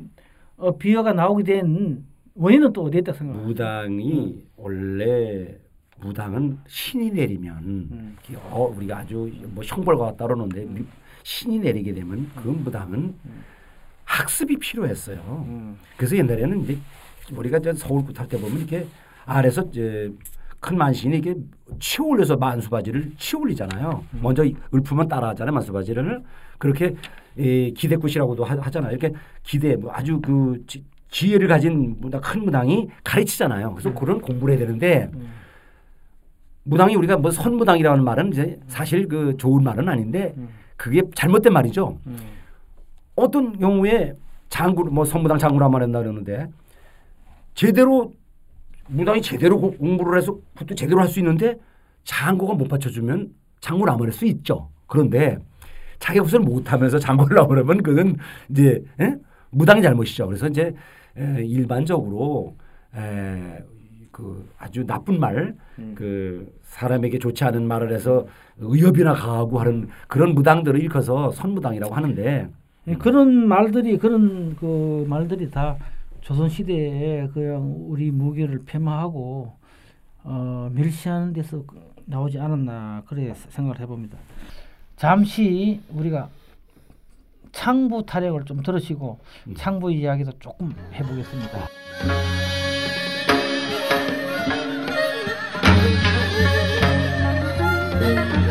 어, 비유가 나오게 된 원인은 또 어디에 있다 생각해요? 무당이 원래 무당은 신이 내리면 음. 어, 우리가 아주 뭐 형벌과 따르는데 신이 내리게 되면 그 무당은 학습이 필요했어요. 음. 그래서 옛날에는 이제 우리가 저 서울 굿할 때 보면 이렇게 아래서 이제 큰 만신이 이게 치어 올려서 만수바지를 치어 올리잖아요. 먼저 읊으면 따라하잖아요. 만수바지를 그렇게 이 기대굿이라고도 하- 하잖아요. 이렇게 기대 뭐 아주 그 지, 지혜를 가진 무당, 큰 무당이 가르치잖아요. 그래서 그런 공부를 해야 되는데 음. 무당이 우리가 뭐 선무당이라는 말은 이제 사실 그 좋은 말은 아닌데 음. 그게 잘못된 말이죠. 음. 어떤 경우에 장구 뭐 선무당 장구란 말 한다 그러는데 제대로 무당이 제대로 고- 공부를 해서 그것도 제대로 할 수 있는데 장구가 못 받쳐주면 장구를 아무리 할수 있죠. 그런데 자기가 그것을 못하면서 장구를 나오려면 그건 이제 예? 무당의 잘못이죠. 그래서 이제 에, 일반적으로 에, 그 아주 나쁜 말, 음. 그 사람에게 좋지 않은 말을 해서 의협이나 가하고 하는 그런 무당들을 일컬어서 선무당이라고 하는데 예, 그런 말들이 그런 그 말들이 다 조선 시대에 그냥 우리 무교를 폐마하고 어, 멸시하는 데서 그 나오지 않았나 그래 생각을 해봅니다. 잠시 우리가 창부 타령을 좀 들으시고 음. 창부 이야기도 조금 해보겠습니다. 아 <laughs>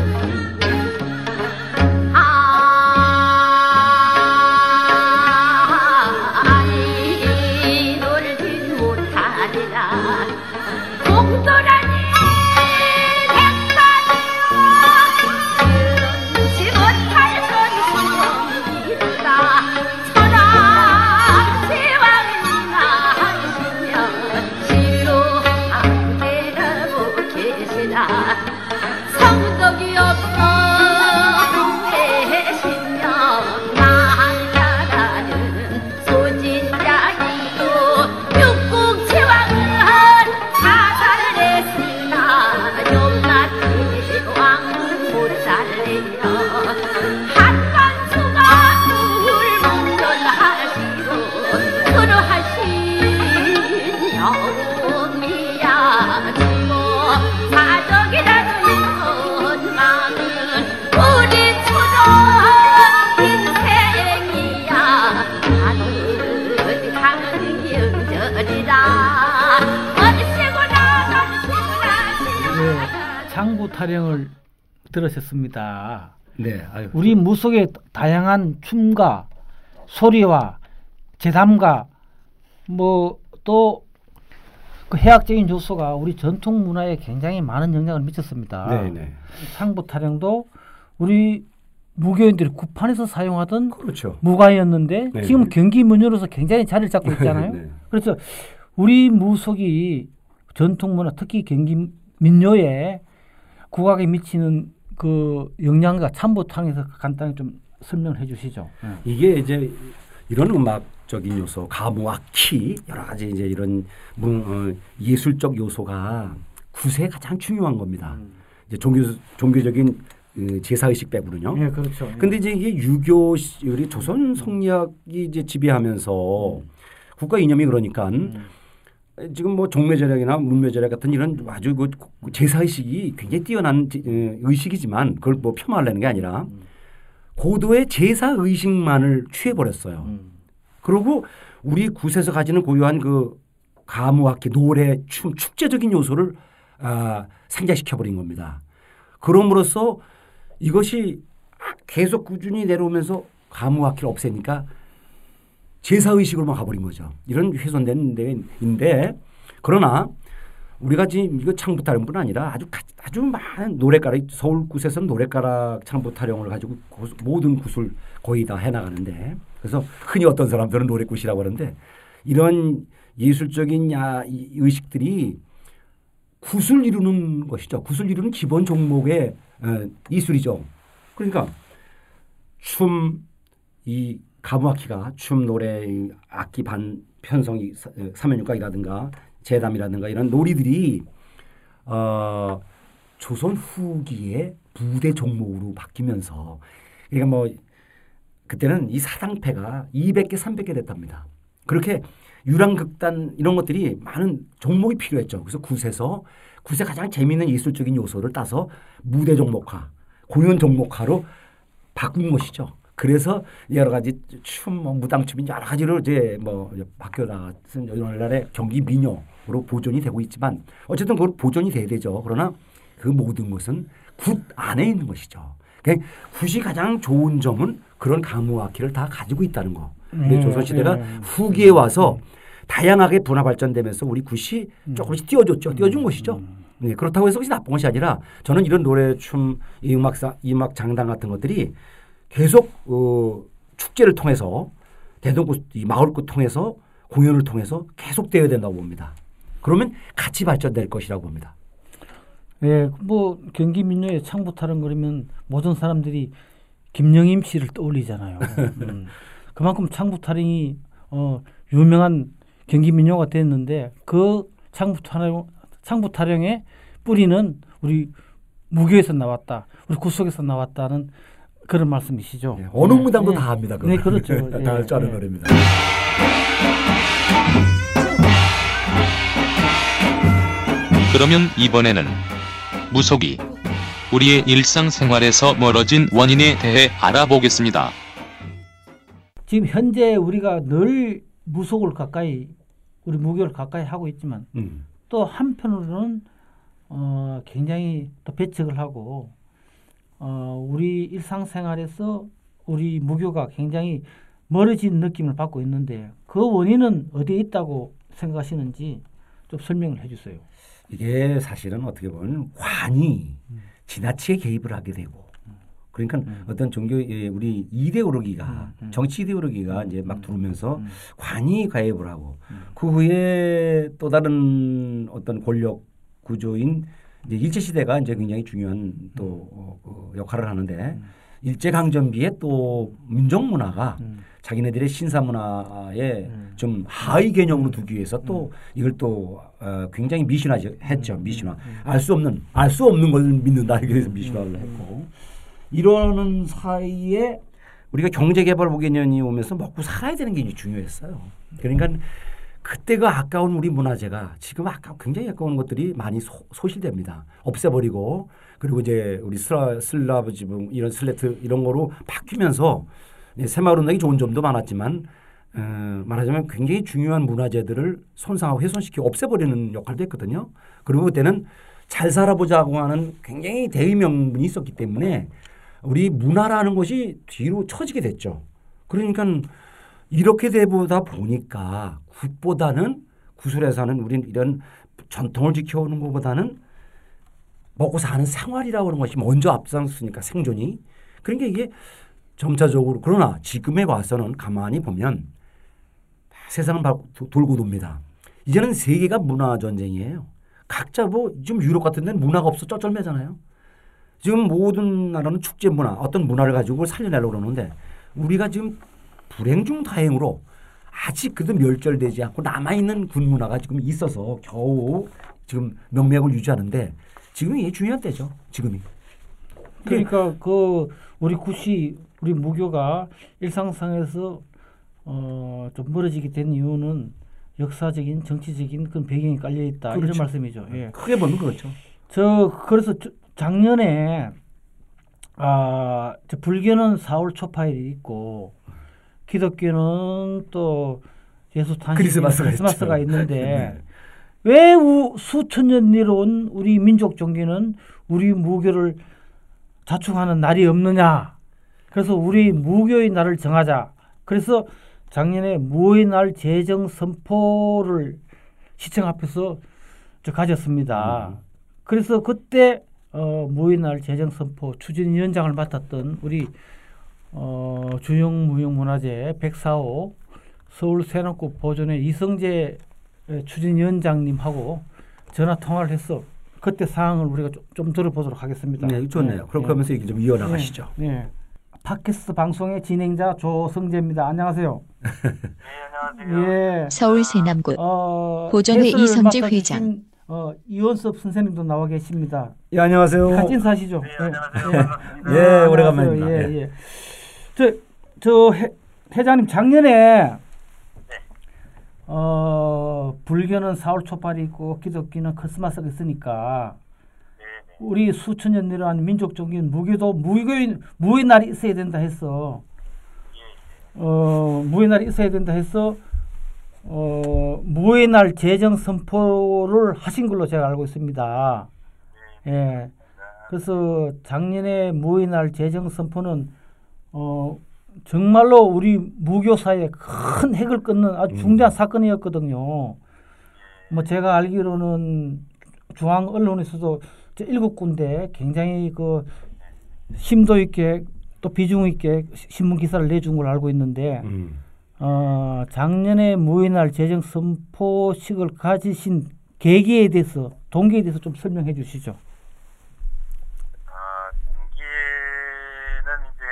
타령을 들으셨습니다. 네. 아유. 우리 무속의 다양한 춤과 소리와 재담과 뭐또 그 해학적인 요소가 우리 전통 문화에 굉장히 많은 영향을 미쳤습니다. 네, 네. 창부 타령도 우리 무교인들이 구판에서 사용하던 그렇죠. 무가였는데 네, 지금 네. 경기 문열로서 굉장히 자리를 잡고 <laughs> 있잖아요. 네. 그래서 우리 무속이 전통 문화 특히 경기 민요에 국악에 미치는 그 영향과 참보탕에서 간단히 좀 설명을 해주시죠. 이게 이제 이런 음악적인 요소, 가무악, 키 여러 가지 이제 이런 문, 어, 예술적 요소가 구세에 가장 중요한 겁니다. 이제 종교 종교적인 그 제사 의식 빼고는요. 예, 그렇죠. 근데 이제 이게 유교 시- 우리 조선 성리학이 이제 지배하면서 국가 이념이 그러니까 지금 뭐 종묘절약이나 문묘절약 같은 이런 아주 그 제사 의식이 굉장히 뛰어난 지- 어, 의식이지만 그걸 뭐 폄하하려는 게 아니라 고도의 제사 의식만을 취해 버렸어요. 음. 그리고 우리 굿에서 가지는 고유한 그 가무악기, 노래, 춤, 축제적인 요소를 아, 상자시켜 버린 겁니다. 그럼으로써 이것이 계속 꾸준히 내려오면서 가무악기를 없애니까 제사 의식으로만 가버린 거죠. 이런 훼손된 데인데 그러나 우리가 지금 이거 창부 타령뿐 아니라 아주 가- 아주 많은 노래가락 서울 굿에서는 노래가락 창부 타령을 가지고 고- 모든 굿을 거의 다 해나가는데 그래서 흔히 어떤 사람들은 노래굿이라고 하는데 이런 예술적인 야, 이 의식들이 굿을 이루는 것이죠. 굿을 이루는 기본 종목의 어, 이술이죠. 그러니까 춤, 이 가무악기가 춤, 노래, 이 악기 반 편성이 사- 어, 사면육각이라든가 재담이라든가 이런 놀이들이 어, 조선 후기에 부대 종목으로 바뀌면서 그러니까 뭐 그때는 이 사당패가 200개, 300개 됐답니다. 그렇게 유랑극단 이런 것들이 많은 종목이 필요했죠. 그래서 굿에서 굿의 가장 재미있는 예술적인 요소를 따서 무대 종목화, 공연 종목화로 바꾼 것이죠. 그래서 여러 가지 춤, 뭐 무당춤이 여러 가지로 이제 뭐 바뀌어 나갔은 오늘날의 경기 민요로 보존이 되고 있지만 어쨌든 그걸 보존이 돼야 되죠. 그러나 그 모든 것은 굿 안에 있는 것이죠. 그러니까 굿이 가장 좋은 점은 그런 가무악기를 다 가지고 있다는 거. 근데 네, 조선시대가 네. 후기에 와서 다양하게 분화 발전되면서 우리 굿이 음. 조금씩 띄워줬죠. 띄워준 것이죠. 네, 그렇다고 해서 그것이 나쁜 것이 아니라 저는 이런 노래, 춤, 이 음악사, 이 음악 장단 같은 것들이 계속 어, 축제를 통해서 대동구 이 마을구 통해서 공연을 통해서 계속 되어야 된다고 봅니다. 그러면 같이 발전될 것이라고 봅니다. 예, 뭐 경기 민요의 창부 타령 그러면 모든 사람들이 김영임 씨를 떠올리잖아요. <laughs> 음. 그만큼 창부 타령이 어, 유명한 경기 민요가 됐는데 그 창부 타령 창부 타령의 뿌리는 우리 무교에서 나왔다, 우리 구속에서 나왔다는 그런 말씀이시죠. 네, 어느 네, 무당도 네. 다 합니다. 네, 그렇죠. <laughs> 다 할 줄 아는 예, 예. 노래입니다. 그러면 이번에는 무속이 우리의 일상생활에서 멀어진 원인에 대해 알아보겠습니다. 지금 현재 우리가 늘 무속을 가까이 우리 무교를 가까이 하고 있지만 음. 또 한편으로는 어, 굉장히 또 배척을 하고 어, 우리 일상생활에서 우리 무교가 굉장히 멀어진 느낌을 받고 있는데 그 원인은 어디에 있다고 생각하시는지 좀 설명을 해주세요. 이게 사실은 어떻게 보면 관이 지나치게 개입을 하게 되고 그러니까 어떤 종교 예, 우리 이데올로기가 음, 음. 정치 이데올로기가 이제 막 들어오면서 음. 관이 가입을 하고 음. 그 후에 또 다른 어떤 권력 구조인 이제 일제 시대가 이제 굉장히 중요한 또 어, 그 역할을 하는데 일제 강점기에 또 민족 문화가 음. 자기네들의 신사 문화에 음. 좀 하위 개념으로 두기 위해서 또 이걸 또 어, 굉장히 미신화했죠. 음. 미신화. 알 수 없는 알 수 없는 걸 믿는다 이렇게 해서 미신화를 했고 이러는 사이에 우리가 경제 개발 5개년이 오면서 먹고 살아야 되는 게 중요했어요. 그러니까 그때 그 아까운 우리 문화재가 지금 아까 굉장히 아까운 것들이 많이 소, 소실됩니다. 없애버리고 그리고 이제 우리 슬라, 슬라브 지붕 이런 슬래트 이런 거로 바뀌면서 이제 새마을 운동이 좋은 점도 많았지만 어, 말하자면 굉장히 중요한 문화재들을 손상하고 훼손시키고 없애버리는 역할도 했거든요. 그리고 그때는 잘 살아보자고 하는 굉장히 대의명분이 있었기 때문에 우리 문화라는 것이 뒤로 처지게 됐죠. 그러니까 이렇게 되보다 보니까 굿보다는 구슬에서는 우린 이런 전통을 지켜오는 것보다는 먹고 사는 생활이라고 하는 것이 먼저 앞장서니까 생존이 그러니까 이게 점차적으로 그러나 지금에 와서는 가만히 보면 세상은 돌고 돕니다. 이제는 세계가 문화 전쟁이에요. 각자 뭐좀 유럽 같은 데는 문화가 없어 쩔쩔매잖아요. 지금 모든 나라는 축제 문화, 어떤 문화를 가지고 살려내려고 그러는데 우리가 지금 불행 중 다행으로 아직 그래도 멸절되지 않고 남아있는 군 문화가 지금 있어서 겨우 지금 명맥을 유지하는데 지금이 중요한 때죠. 지금이. 그러니까 그 우리 굿이 우리 무교가 일상상에서 어, 좀 멀어지게 된 이유는 역사적인 정치적인 그런 배경이 깔려 있다 이런 그렇죠. 말씀이죠. 예. 크게 보면 그렇죠. 저 그래서 저- 작년에 아, 저 불교는 4월 초파일이 있고 기독교는 또 예수 탄신 크리스마스가 크리스마스가. 있는데 <laughs> 네. 왜 우, 수천 년 내려온 우리 민족 종교는 우리 무교를 자축하는 날이 없느냐? 그래서 우리 무교의 날을 정하자. 그래서 작년에 무의 날 제정 선포를 시청 앞에서 저 가졌습니다. 음. 그래서 그때 어, 무의 날 제정 선포 추진위원장을 맡았던 우리 어, 주영 무형문화재 104호 서울 세남구 보존의 이성재 추진위원장님하고 전화 통화를 해서 그때 상황을 우리가 좀, 좀 들어보도록 하겠습니다. 네, 좋네요. 그렇게 하면서 얘기 좀 이어나가시죠. 네. 네. 팟캐스트 방송의 진행자 조성재입니다. 안녕하세요. 네, 안녕하세요. 예. 서울 세남구 어, 보존회 해설을 이성재 회장. 어, 이원섭 선생님도 나와 계십니다. 예, 안녕하세요. 같이 인사하시죠. 네, 안녕하세요. 예. 예, 아, 오래간만입니다. 예. 예, 예. 저, 저 회, 회장님 작년에 어, 불교는 4월 초발이 있고 기독교는 크리스마스가 있으니까 네, 네. 우리 수천 년 내려온 민족 종교는 무교도 무교인 무의 날이 있어야 된다 해서 어 무의 날이 있어야 된다 해서 어 무의 날 제정 선포를 하신 걸로 제가 알고 있습니다. 예. 그래서 작년에 무의 날 제정 선포는 어 정말로 우리 무교사에 큰 핵을 끊는 아주 중대한 사건이었거든요. 뭐 제가 알기로는 중앙 언론에서도 저 일곱 군데 굉장히 그 심도 있게 또 비중 있게 신문 기사를 내준 걸 알고 있는데 음. 어, 작년에 무의날 재정 선포식을 가지신 계기에 대해서 동기에 대해서 좀 설명해 주시죠. 아, 공기는 이제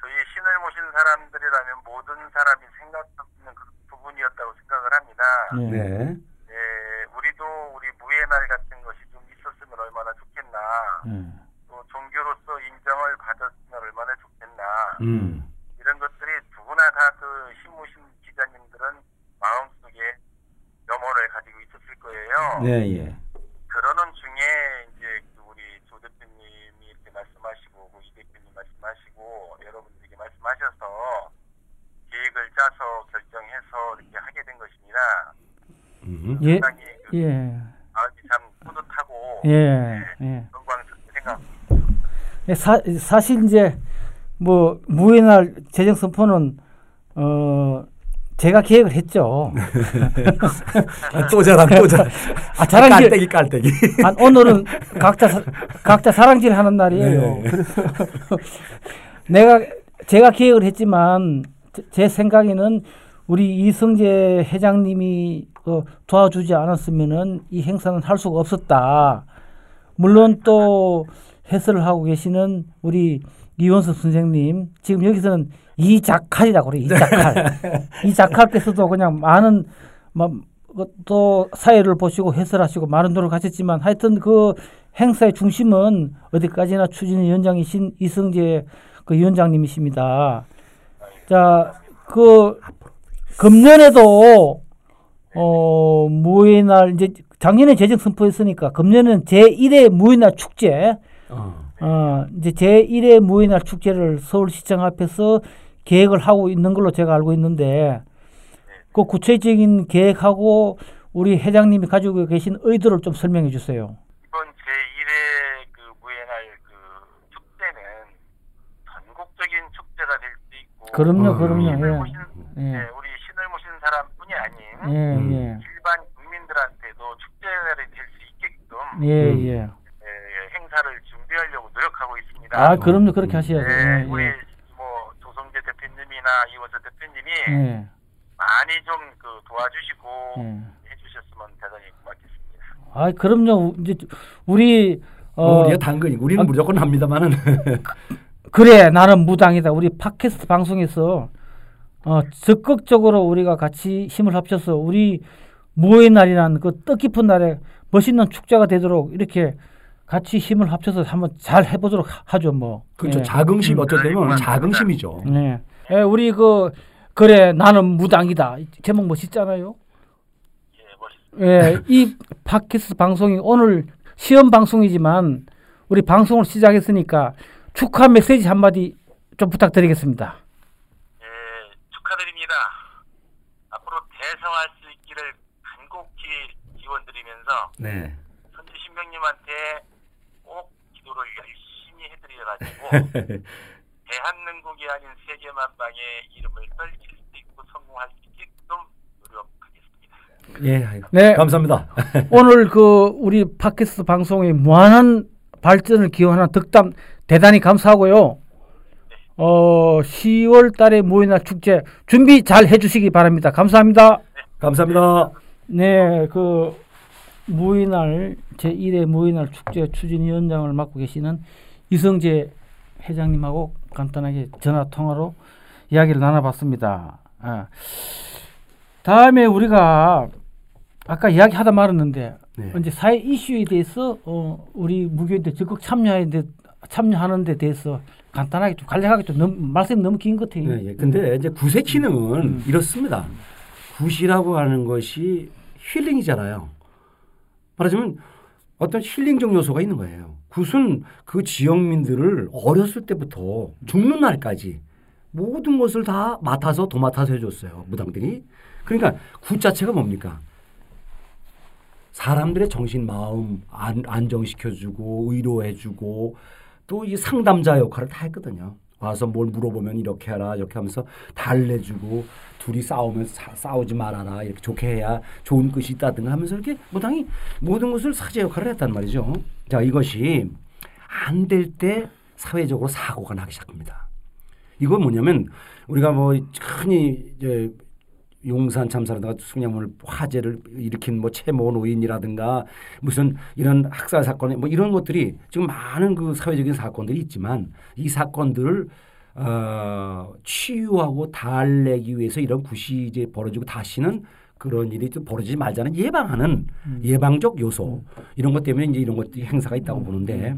저희 신을 모신 사람들이라면 모든 사람이 생각하는 그 부분이었다고 생각을 합니다. 네. 네. 예, 우리도 우리 무예 날 같은 것이 좀 있었으면 얼마나 좋겠나. 네. 또 종교로서 인정을 받았으면 얼마나 좋겠나. 음. 이런 것들이 누구나 다 그 신무신 기자님들은 마음속에 염원을 가지고 있었을 거예요. 네, 예. 대표님 말씀하시고 여러분들에게 말씀하셔서 계획을 짜서 결정해서 이렇게 하게 된 것입니다. 음. 예. 그 예. 아주 참 뿌듯하고 예. 네, 예. 영광스럽게 생각합니다. 예, 사, 사실 이제 뭐 무예날 재정 선포는 어 제가 계획을 했죠. 아, 또 자랑 또 자랑. <laughs> 아, 자랑질- 깔때기 깔때기. 아, 오늘은 각자 사- 각자 사랑질 하는 날이에요. 네. 그래서 <laughs> 내가 제가 계획을 했지만 제, 제 생각에는 우리 이성재 회장님이 어, 도와주지 않았으면은 이 행사는 할 수가 없었다. 물론 또 해설을 하고 계시는 우리 이원섭 선생님 지금 여기서는 이작칼이라고 그래 이작칼 <laughs> 이작칼께서도 그냥 많은 막, 그, 또 사회를 보시고 해설하시고 많은 노력하셨지만 하여튼 그 행사의 중심은 어디까지나 추진위원장이신 이성재 그 위원장님이십니다. 자, 그 금년에도 어 무예날 이제 작년에 재정 선포했으니까 금년은 제 1회 무예날 축제 어. 어, 이제 제1회 무예날 축제를 서울시청 앞에서 계획을 하고 있는 걸로 제가 알고 있는데 그 구체적인 계획하고 우리 회장님이 가지고 계신 의도를 좀 설명해 주세요. 이번 제1회 그 무예날 그 축제는 전국적인 축제가 될 수 있고 그럼요, 어. 그럼요. 신을 모신, 예. 예, 예. 우리 신을 모신 사람뿐이 아닌 예, 음. 예. 일반 국민들한테도 축제날이 될 수 있게끔 예, 음. 예. 예, 행사를 준비하려고 노력하고 있습니다. 아, 그럼요. 그렇게 하셔야죠. 예, 예, 우리 예. 뭐 조성재 대표님이나 이원석 대표님이 예. 많이 좀 그 도와주시고 예. 해주셨으면 대단히 고맙겠습니다. 아, 그럼요. 이제 우리 어 우리가 당근이 우리는 아, 무조건 합니다만은 <laughs> 그래 나는 무당이다. 우리 팟캐스트 방송에서 어, 적극적으로 우리가 같이 힘을 합쳐서 우리 무의 날이라는 그 뜻깊은 날에 멋있는 축제가 되도록 이렇게 같이 힘을 합쳐서 한번 잘 해보도록 하- 하죠 뭐. 그렇죠. 예. 자긍심 때는 음. 자긍심이죠. 네. 예, 우리 그 그래 나는 무당이다 이 제목 멋있잖아요. 예, 멋있습니다. 예, 이 팟캐스트 방송이 오늘 시험 방송이지만 우리 방송을 시작했으니까 축하 메시지 한마디 좀 부탁드리겠습니다. 예, 축하드립니다. 앞으로 대성할 수 있기를 간곡히 기원드리면서 네. 선지 신명님한테 꼭 기도를 열심히 해드려가지고 <laughs> 대한민국이 아닌 세계만방의 이름을 떨칠 수 있고 성공할 수 있게끔 노력하겠습니다. 예. 아이고. 네. 감사합니다. <laughs> 오늘 그 우리 팟캐스트 방송의 무한한 발전을 기원한 덕담 대단히 감사하고요. 어, 10월 달에 모이날 축제 준비 잘 해주시기 바랍니다. 감사합니다. 감사합니다. 네, 그 무이날 제1회 무이날 축제 추진위원장을 맡고 계시는 이성재 회장님하고 간단하게 전화 통화로 이야기를 나눠봤습니다. 아. 다음에 우리가 아까 이야기하다 말았는데 네. 이제 사회 이슈에 대해서 어, 우리 무교인들 적극 참여하는 데 참여하는 데 대해서 간단하게 좀 간략하게 좀 너무, 말씀이 너무 긴 것 같아요. 네, 예. 근데 이제 굿의 기능은 음. 이렇습니다. 굿이라고 하는 것이 힐링이잖아요. 말하자면 어떤 힐링적 요소가 있는 거예요. 굿은 그 지역민들을 어렸을 때부터 죽는 날까지 모든 것을 다 맡아서 도맡아서 해줬어요. 무당들이. 그러니까 굿 자체가 뭡니까? 사람들의 정신 마음 안, 안정시켜주고 위로해주고 또 이 상담자 역할을 다 했거든요. 와서 뭘 물어보면 이렇게 하라 이렇게 하면서 달래주고 둘이 싸우면 사- 싸우지 말아라 이렇게 좋게 해야 좋은 것이 있다든가 하면서 이렇게 무당이 모든 것을 사제 역할을 했단 말이죠. 자 이것이 안 될 때 사회적으로 사고가 나기 시작합니다. 이건 뭐냐면 우리가 뭐 흔히 이제 용산 참사라든가 수냐물 화재를 일으킨 뭐 채모 노인이라든가 무슨 이런 학살 사건 뭐 이런 것들이 지금 많은 그 사회적인 사건들이 있지만 이 사건들을 어, 치유하고 달래기 위해서 이런 굿이 이제 벌어지고 다시는 그런 일이 좀 벌어지지 말자는 예방하는 예방적 요소 이런 것 때문에 이제 이런 것들이 행사가 있다고 보는데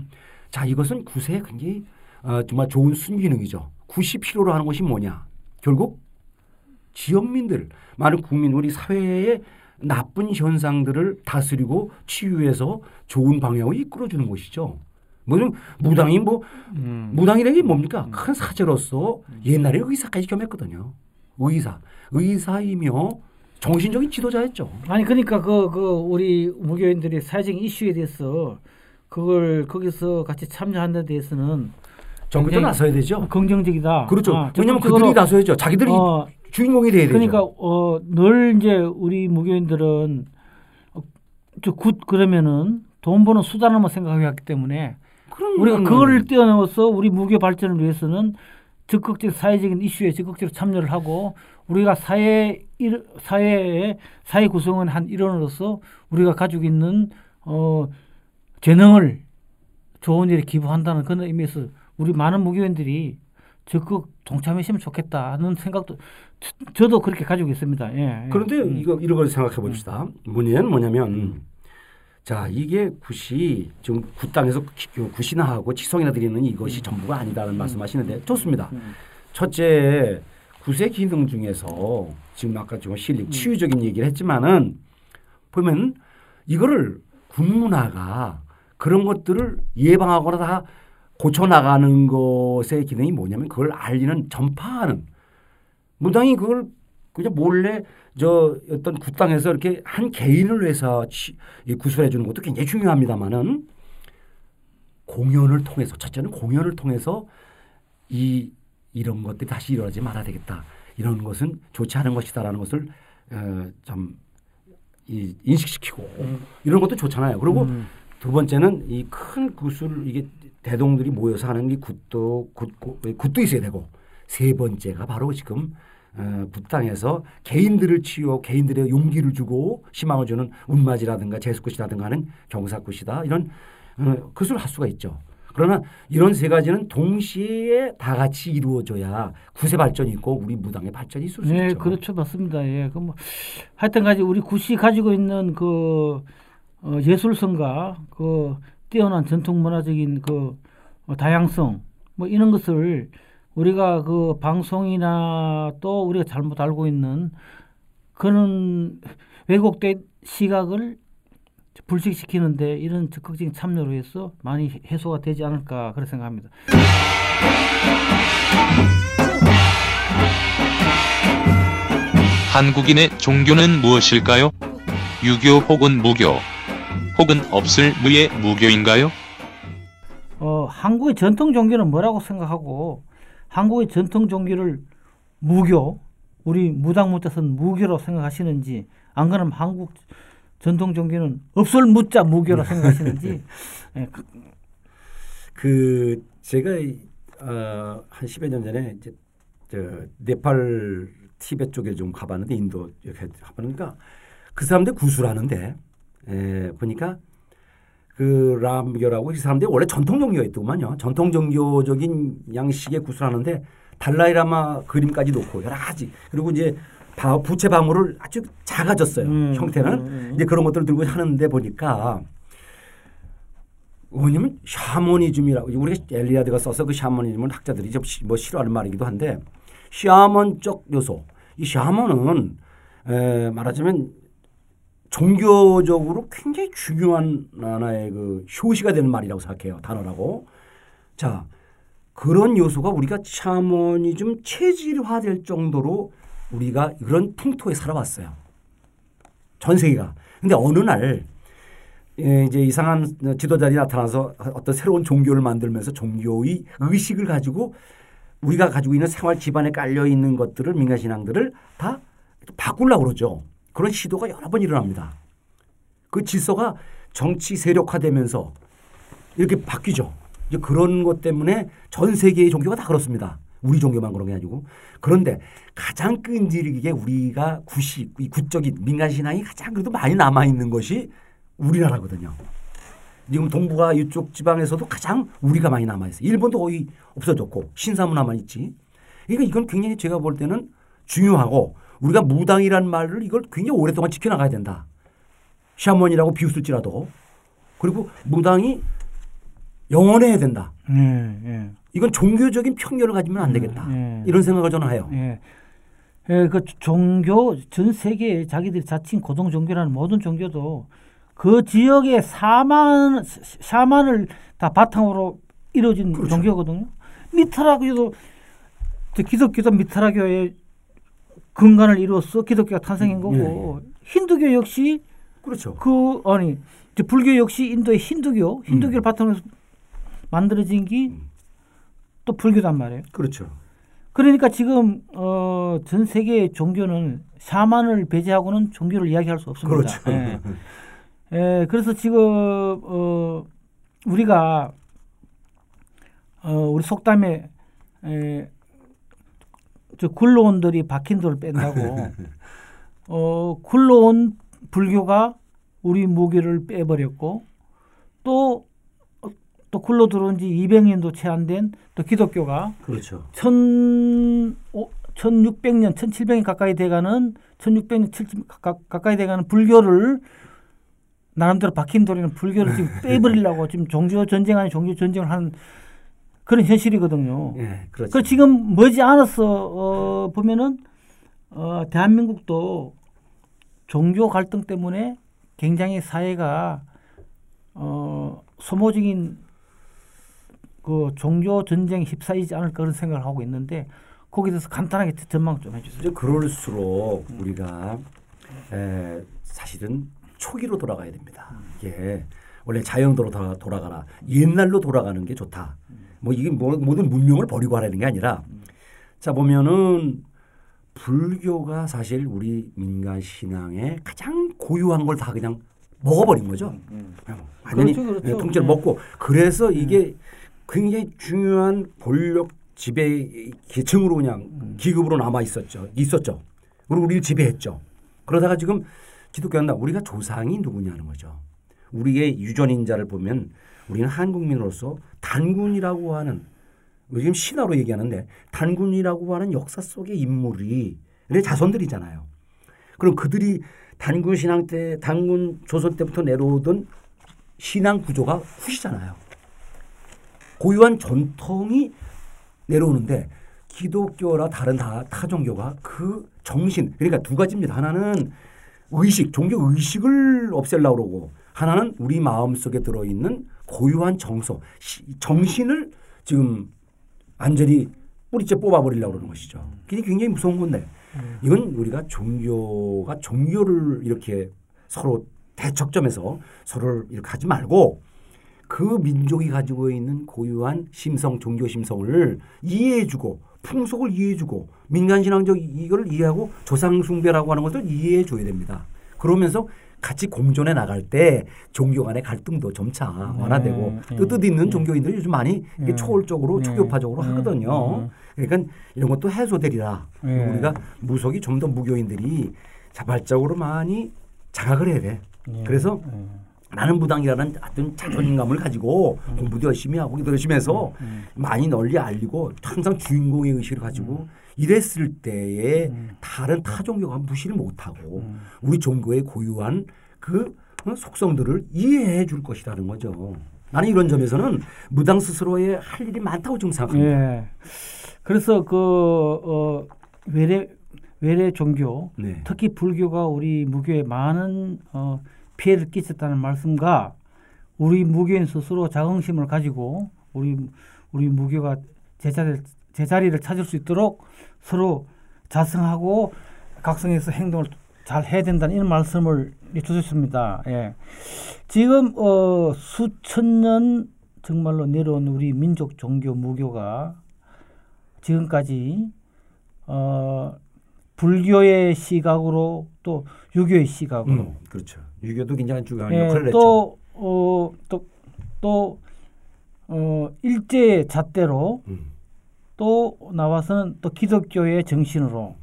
자 이것은 굿의 굉장히 어, 정말 좋은 순기능이죠. 굿이 필요로 하는 것이 뭐냐? 결국 지역민들, 많은 국민, 우리 사회의 나쁜 현상들을 다스리고 치유해서 좋은 방향으로 이끌어주는 것이죠. 뭐좀 무당이 뭐 무당이라는 게 뭡니까? 큰 사제로서 옛날에 의사까지 겸했거든요. 의사, 의사이며 정신적인 지도자였죠. 아니 그러니까 그 그 우리 무교인들이 사회적인 이슈에 대해서 그걸 거기서 같이 참여하는 데 대해서는 정부도 나서야 되죠. 긍정적이다. 그렇죠. 아, 왜냐하면 적극적으로 그들이 나서야죠. 자기들이 어, 주인공이 돼야 되죠. 그러니까 어, 늘 이제 우리 무교인들은 어, 저굿 그러면은 돈 버는 수단으로만 생각하기 때문에 그럼 우리가 그거를 뛰어넘어서 우리 무교 발전을 위해서는 적극적 사회적인 이슈에 적극적으로 참여를 하고 우리가 사회 일, 사회의 사회 구성원 한 일원으로서 우리가 가지고 있는 어 재능을 좋은 일에 기부한다는 그런 의미에서 우리 많은 무교인들이 적극 동참했으면 좋겠다는 생각도 저, 저도 그렇게 가지고 있습니다. 예. 예. 그런데 음. 이거 이런 걸 생각해 봅시다. 문제는 뭐냐면 자 이게 굿이 지금 굿당에서 기- 그 굿이나 하고 치성이나 드리는 이것이 전부가 아니다는 말씀하시는데 좋습니다. 음. 첫째 굿의 기능 중에서 지금 아까 좀 음. 심리 치유적인 얘기를 했지만은 보면 이거를 군문화가 그런 것들을 예방하거나 다 고쳐 나가는 것의 기능이 뭐냐면 그걸 알리는 전파하는 무당이 그걸 그냥 몰래 저 어떤 굿당에서 이렇게 한 개인을 위해서 구술해 주는 것도 굉장히 중요합니다만은 공연을 통해서 첫째는 공연을 통해서 이 이런 것들이 다시 일어나지 말아야 되겠다. 이런 것은 좋지 않은 것이다라는 것을 어, 좀 이, 인식시키고 이런 것도 좋잖아요. 그리고 음. 두 번째는 이 큰 굿을 이게 대동들이 모여서 하는 이 굿도 굿, 굿, 굿도 있어야 되고 세 번째가 바로 지금 어, 굿당에서 개인들을 치유, 개인들의 용기를 주고 희망을 주는 운맞이라든가 재수굿이라든가 하는 경사굿이다 이런 어, 굿을 할 수가 있죠. 그러나 이런 세 가지는 동시에 다 같이 이루어져야 굿의 발전이 있고 우리 무당의 발전이 있을 수 네, 있죠. 그렇죠, 맞습니다. 예, 그뭐 하여튼까지 우리 굿이 가지고 있는 그 어, 예술성과 그 뛰어난 전통 문화적인 그 어, 다양성 뭐 이런 것을 우리가 그 방송이나 또 우리가 잘못 알고 있는 그런 왜곡된 시각을 불식시키는데 이런 적극적인 참여로 해서 많이 해소가 되지 않을까 그렇게 생각합니다. 한국인의 종교는 무엇일까요? 유교 혹은 무교, 혹은 없을 무의 무교인가요? 어, 한국의 전통 종교는 뭐라고 생각하고 한국의 전통 종교를 무교, 우리 무당 무자선 무교로 생각하시는지 안 그러면 한국 전통 종교는 없을 무자 무교로 생각하시는지. <laughs> 예, 그- 그 제가 어, 한 10여 년 전에 이제 저 네팔 티베트 쪽에 좀 가봤는데 인도 이렇게 가보니까 그 사람들 구술하는데 에, 보니까 그 람교라고 이 사람들이 원래 전통 종교였더구만요. 전통 종교적인 양식의 구술하는데 달라이라마 그림까지 놓고 여러 가지 그리고 이제 바- 부채 방울을 아주 작아졌어요. 음, 형태는 음, 음. 이제 그런 것들을 들고 하는데 보니까 뭐냐면 샤머니즘이라고 우리가 엘리아드가 써서 그 샤머니즘은 학자들이 좀 시- 뭐 싫어하는 말이기도 한데 샤먼적 요소 이 샤먼은 에, 말하자면 종교적으로 굉장히 중요한 하나의 그 효시가 되는 말이라고 생각해요 단어라고. 자 그런 요소가 우리가 샤머니즘 체질화될 정도로 우리가 그런 풍토에 살아왔어요. 전 세계가. 근데 어느 날 예, 이제 이상한 지도자들이 나타나서 어떤 새로운 종교를 만들면서 종교의 의식을 가지고 우리가 가지고 있는 생활 집안에 깔려 있는 것들을 민간 신앙들을 다 바꾸려고 그러죠. 그런 시도가 여러 번 일어납니다. 그 질서가 정치 세력화되면서 이렇게 바뀌죠. 이제 그런 것 때문에 전 세계의 종교가 다 그렇습니다. 우리 종교만 그런 게 아니고. 그런데 가장 끈질기게 우리가 구시, 이 구적인 민간 신앙이 가장 그래도 많이 남아 있는 것이 우리나라거든요. 지금 동북아 이쪽 지방에서도 가장 우리가 많이 남아 있어요. 일본도 거의 없어졌고 신사문화만 있지. 그러니까 이건 굉장히 제가 볼 때는 중요하고 우리가 무당이라는 말을 이걸 굉장히 오랫동안 지켜나가야 된다. 샤먼이라고 비웃을지라도 그리고 무당이 영원해야 된다. 예, 예. 이건 종교적인 편견을 가지면 안 되겠다. 예. 이런 생각을 저는 해요. 예. 예, 그 종교 전 세계에 자기들이 자칭 고동 종교라는 모든 종교도 그 지역의 사만 샤만을 다 바탕으로 이루어진 그렇죠. 종교거든요. 미타라교도 저 기독교도 미타라교의 근간을 이루어서 기독교가 탄생한 거고 힌두교 역시 그렇죠. 그 아니 불교 역시 인도의 힌두교 힌두교를 바탕으로 해서 만들어진 게 또 불교단 말이에요. 그렇죠. 그러니까 지금 어, 전 세계 종교는 샤만을 배제하고는 종교를 이야기할 수 없습니다. 그렇죠. 예. 예, 그래서 지금 어, 우리가 어, 우리 속담에 에, 저 굴러온들이 박힌 돌을 뺀다고 <laughs> 어, 굴러온 불교가 우리 무교를 빼버렸고 또 어, 또 굴러 들어온 지 200년도 채 안 된 또 기독교가 그렇죠. 1 1600년, 1700년 가까이 돼가는 1600년, 7 가까이 돼가는 불교를 나름대로 박힌 돌이는 불교를 지금 <laughs> 빼버리려고 지금 종교 전쟁 아닌 종교 전쟁을 하는 그런 현실이거든요. 예, 그렇죠. 그 지금 머지 않아서 어, 보면은 어, 대한민국도 종교 갈등 때문에 굉장히 사회가 어, 소모적인 그 종교 전쟁 휩싸이지 않을 그런 생각을 하고 있는데 거기에 대해서 간단하게 전망 좀 해주세요. 이제 그럴수록 우리가 에, 사실은 초기로 돌아가야 됩니다. 이게 원래 자연도로 돌아, 돌아가라. 옛날로 돌아가는 게 좋다. 뭐 이게 뭐, 모든 문명을 버리고 하라는 게 아니라 자 보면은 불교가 사실 우리 민간 신앙의 가장 고유한 걸 다 그냥 먹어버린 거죠. 그냥 완전히 그렇죠, 그렇죠. 예, 통째로 네. 먹고 그래서 이게 굉장히 중요한 권력 지배 계층으로 그냥 기급으로 남아 있었죠. 있었죠. 그리고 우리를 지배했죠. 그러다가 지금 기독교는 우리가 조상이 누구냐는 거죠. 우리의 유전인자를 보면 우리는 한국민으로서 단군이라고 하는 요즘 신화로 얘기하는데 단군이라고 하는 역사 속의 인물이 내 자손들이잖아요. 그럼 그들이 단군 신앙 때 단군 조선 때부터 내려오던 신앙 구조가 후시잖아요. 고유한 전통이 내려오는데 기독교나 다른 다, 타 종교가 그 정신 그러니까 두 가지입니다. 하나는 의식, 종교 의식을 없애려고 그러고 하나는 우리 마음 속에 들어있는 고유한 정서, 시- 정신을 지금 완전히 뿌리째 뽑아버리려고 그러는 것이죠. 그게 굉장히 무서운 건데 이건 우리가 종교가 종교를 이렇게 서로 대척점에서 서로를 이렇게 하지 말고 그 민족이 가지고 있는 고유한 심성, 종교 심성을 이해해주고 풍속을 이해해주고 민간신앙적 이걸 이해하고 조상숭배라고 하는 것을 이해해줘야 됩니다. 그러면서 같이 공존해 나갈 때 종교 간의 갈등도 점차 완화되고 네, 뜻뜻 네, 있는 네. 종교인들이 요즘 많이 초월적으로 네, 초교파적으로 네, 하거든요. 네. 그러니까 이런 것도 해소되리라. 네. 우리가 무속이 좀 더 무교인들이 자발적으로 많이 자각을 해야 돼. 예. 그래서 예. 나는 무당이라는 어떤 자존감을 가지고 공부도 열심히 하고 열심히 해서 많이 널리 알리고 항상 주인공의 의식을 가지고 이랬을 때에 다른 타 종교가 무시를 못하고 우리 종교의 고유한 그 어, 속성들을 이해해 줄 것이라는 거죠. 나는 이런 점에서는 무당 스스로의 할 일이 많다고 좀 생각합니다. 예. 그래서 그 어, 외래 외래 종교, 네. 특히 불교가 우리 무교에 많은 어, 피해를 끼쳤다는 말씀과 우리 무교인 스스로 자긍심을 가지고 우리 우리 무교가 제자리 제자리를 찾을 수 있도록 서로 자성하고 각성해서 행동을 잘 해야 된다는 이런 말씀을 주셨습니다. 예. 지금 어, 수천 년 정말로 내려온 우리 민족 종교 무교가 지금까지 어, 불교의 시각으로 또 유교의 시각으로 음, 그렇죠. 유교도 굉장히 중요한 예, 역할을 했죠. 또, 어, 또, 또, 어, 일제 잣대로 음. 또 나와서는 또 기독교의 정신으로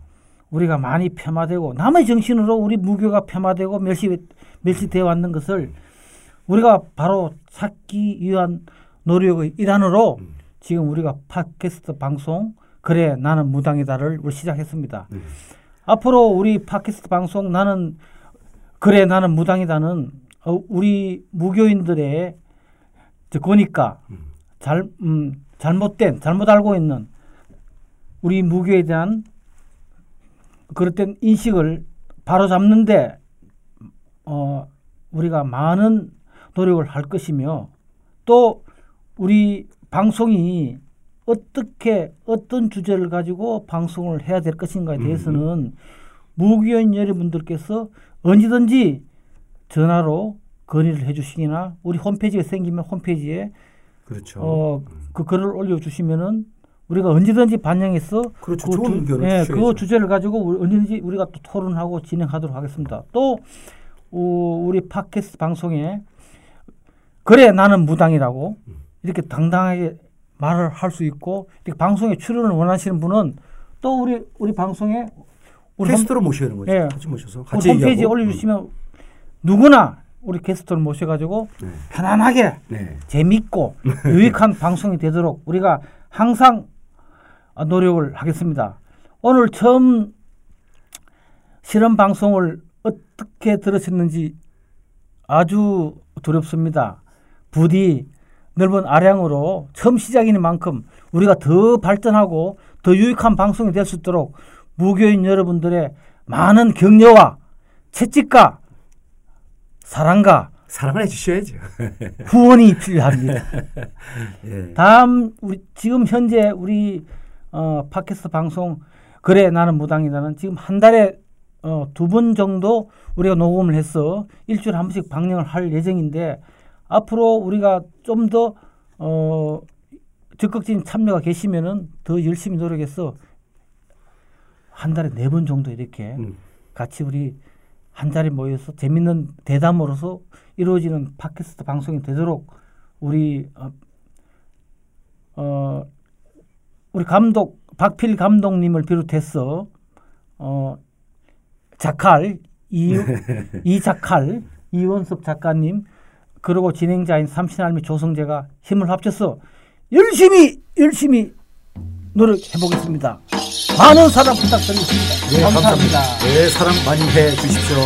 우리가 많이 폄하되고 남의 정신으로 우리 무교가 폄하되고 멸시 멸시되어 왔는 것을 우리가 바로 찾기 위한 노력의 일환으로 음. 지금 우리가 팟캐스트 방송 그래 나는 무당이다를 우리 시작했습니다. 음. 앞으로 우리 팟캐스트 방송 나는 그래 나는 무당이다는 어, 우리 무교인들의 저 거니까 음. 잘 음, 잘못된 잘못 알고 있는 우리 무교에 대한 그릇된 인식을 바로 잡는데 어, 우리가 많은 노력을 할 것이며 또 우리 방송이 어떻게 어떤 주제를 가지고 방송을 해야 될 것인가에 대해서는 무교인 여러분들께서 언제든지 전화로 건의를 해주시기나 우리 홈페이지가 생기면 홈페이지에 그렇죠. 어, 그 글을 올려주시면은 우리가 언제든지 반영해서 그렇죠. 그, 좋은 주, 의견을 예, 주셔야죠. 그 주제를 가지고 우리 언제든지 우리가 또 토론하고 진행하도록 하겠습니다. 또 어, 우리 팟캐스트 방송에 그래 나는 무당이라고 이렇게 당당하게 말을 할 수 있고 이렇게 방송에 출연을 원하시는 분은 또 우리 우리 방송에 우리 게스트로 모셔야 하는 거죠. 예. 같이 모셔서 같이 홈페이지에. 올려주시면 누구나 우리 게스트를 모셔가지고 네. 편안하게 네. 재밌고 <laughs> 유익한 방송이 되도록 우리가 항상 노력을 하겠습니다. 오늘 처음 실험 방송을 어떻게 들으셨는지 아주 두렵습니다. 부디 넓은 아량으로 처음 시작인 만큼 우리가 더 발전하고 더 유익한 방송이 될 수 있도록 무교인 여러분들의 많은 격려와 채찍과 사랑과 사랑을 해주셔야죠. <laughs> 후원이 필요합니다. <laughs> 예. 다음 우리 지금 현재 우리 어, 팟캐스트 방송 그래 나는 무당이다는 지금 한 달에 어, 두 번 정도 우리가 녹음을 해서 일주일에 한 번씩 방영을 할 예정인데 앞으로 우리가 좀더 어, 적극적인 참여가 계시면은 더 열심히 노력해서 한 달에 네 번 정도 이렇게 음. 같이 우리 한 자리 모여서 재밌는 대담으로서 이루어지는 팟캐스트 방송이 되도록 우리 어, 어 우리 감독 박필 감독님을 비롯해서 어 작칼 이 <laughs> 이 작칼 이원섭 작가님 그리고 진행자인 삼신할미 조성재가 힘을 합쳐서 열심히 열심히 노력해 보겠습니다. 많은 사랑 부탁드리겠습니다. 네, 감사합니다. 네, 사랑 많이 해 주십시오.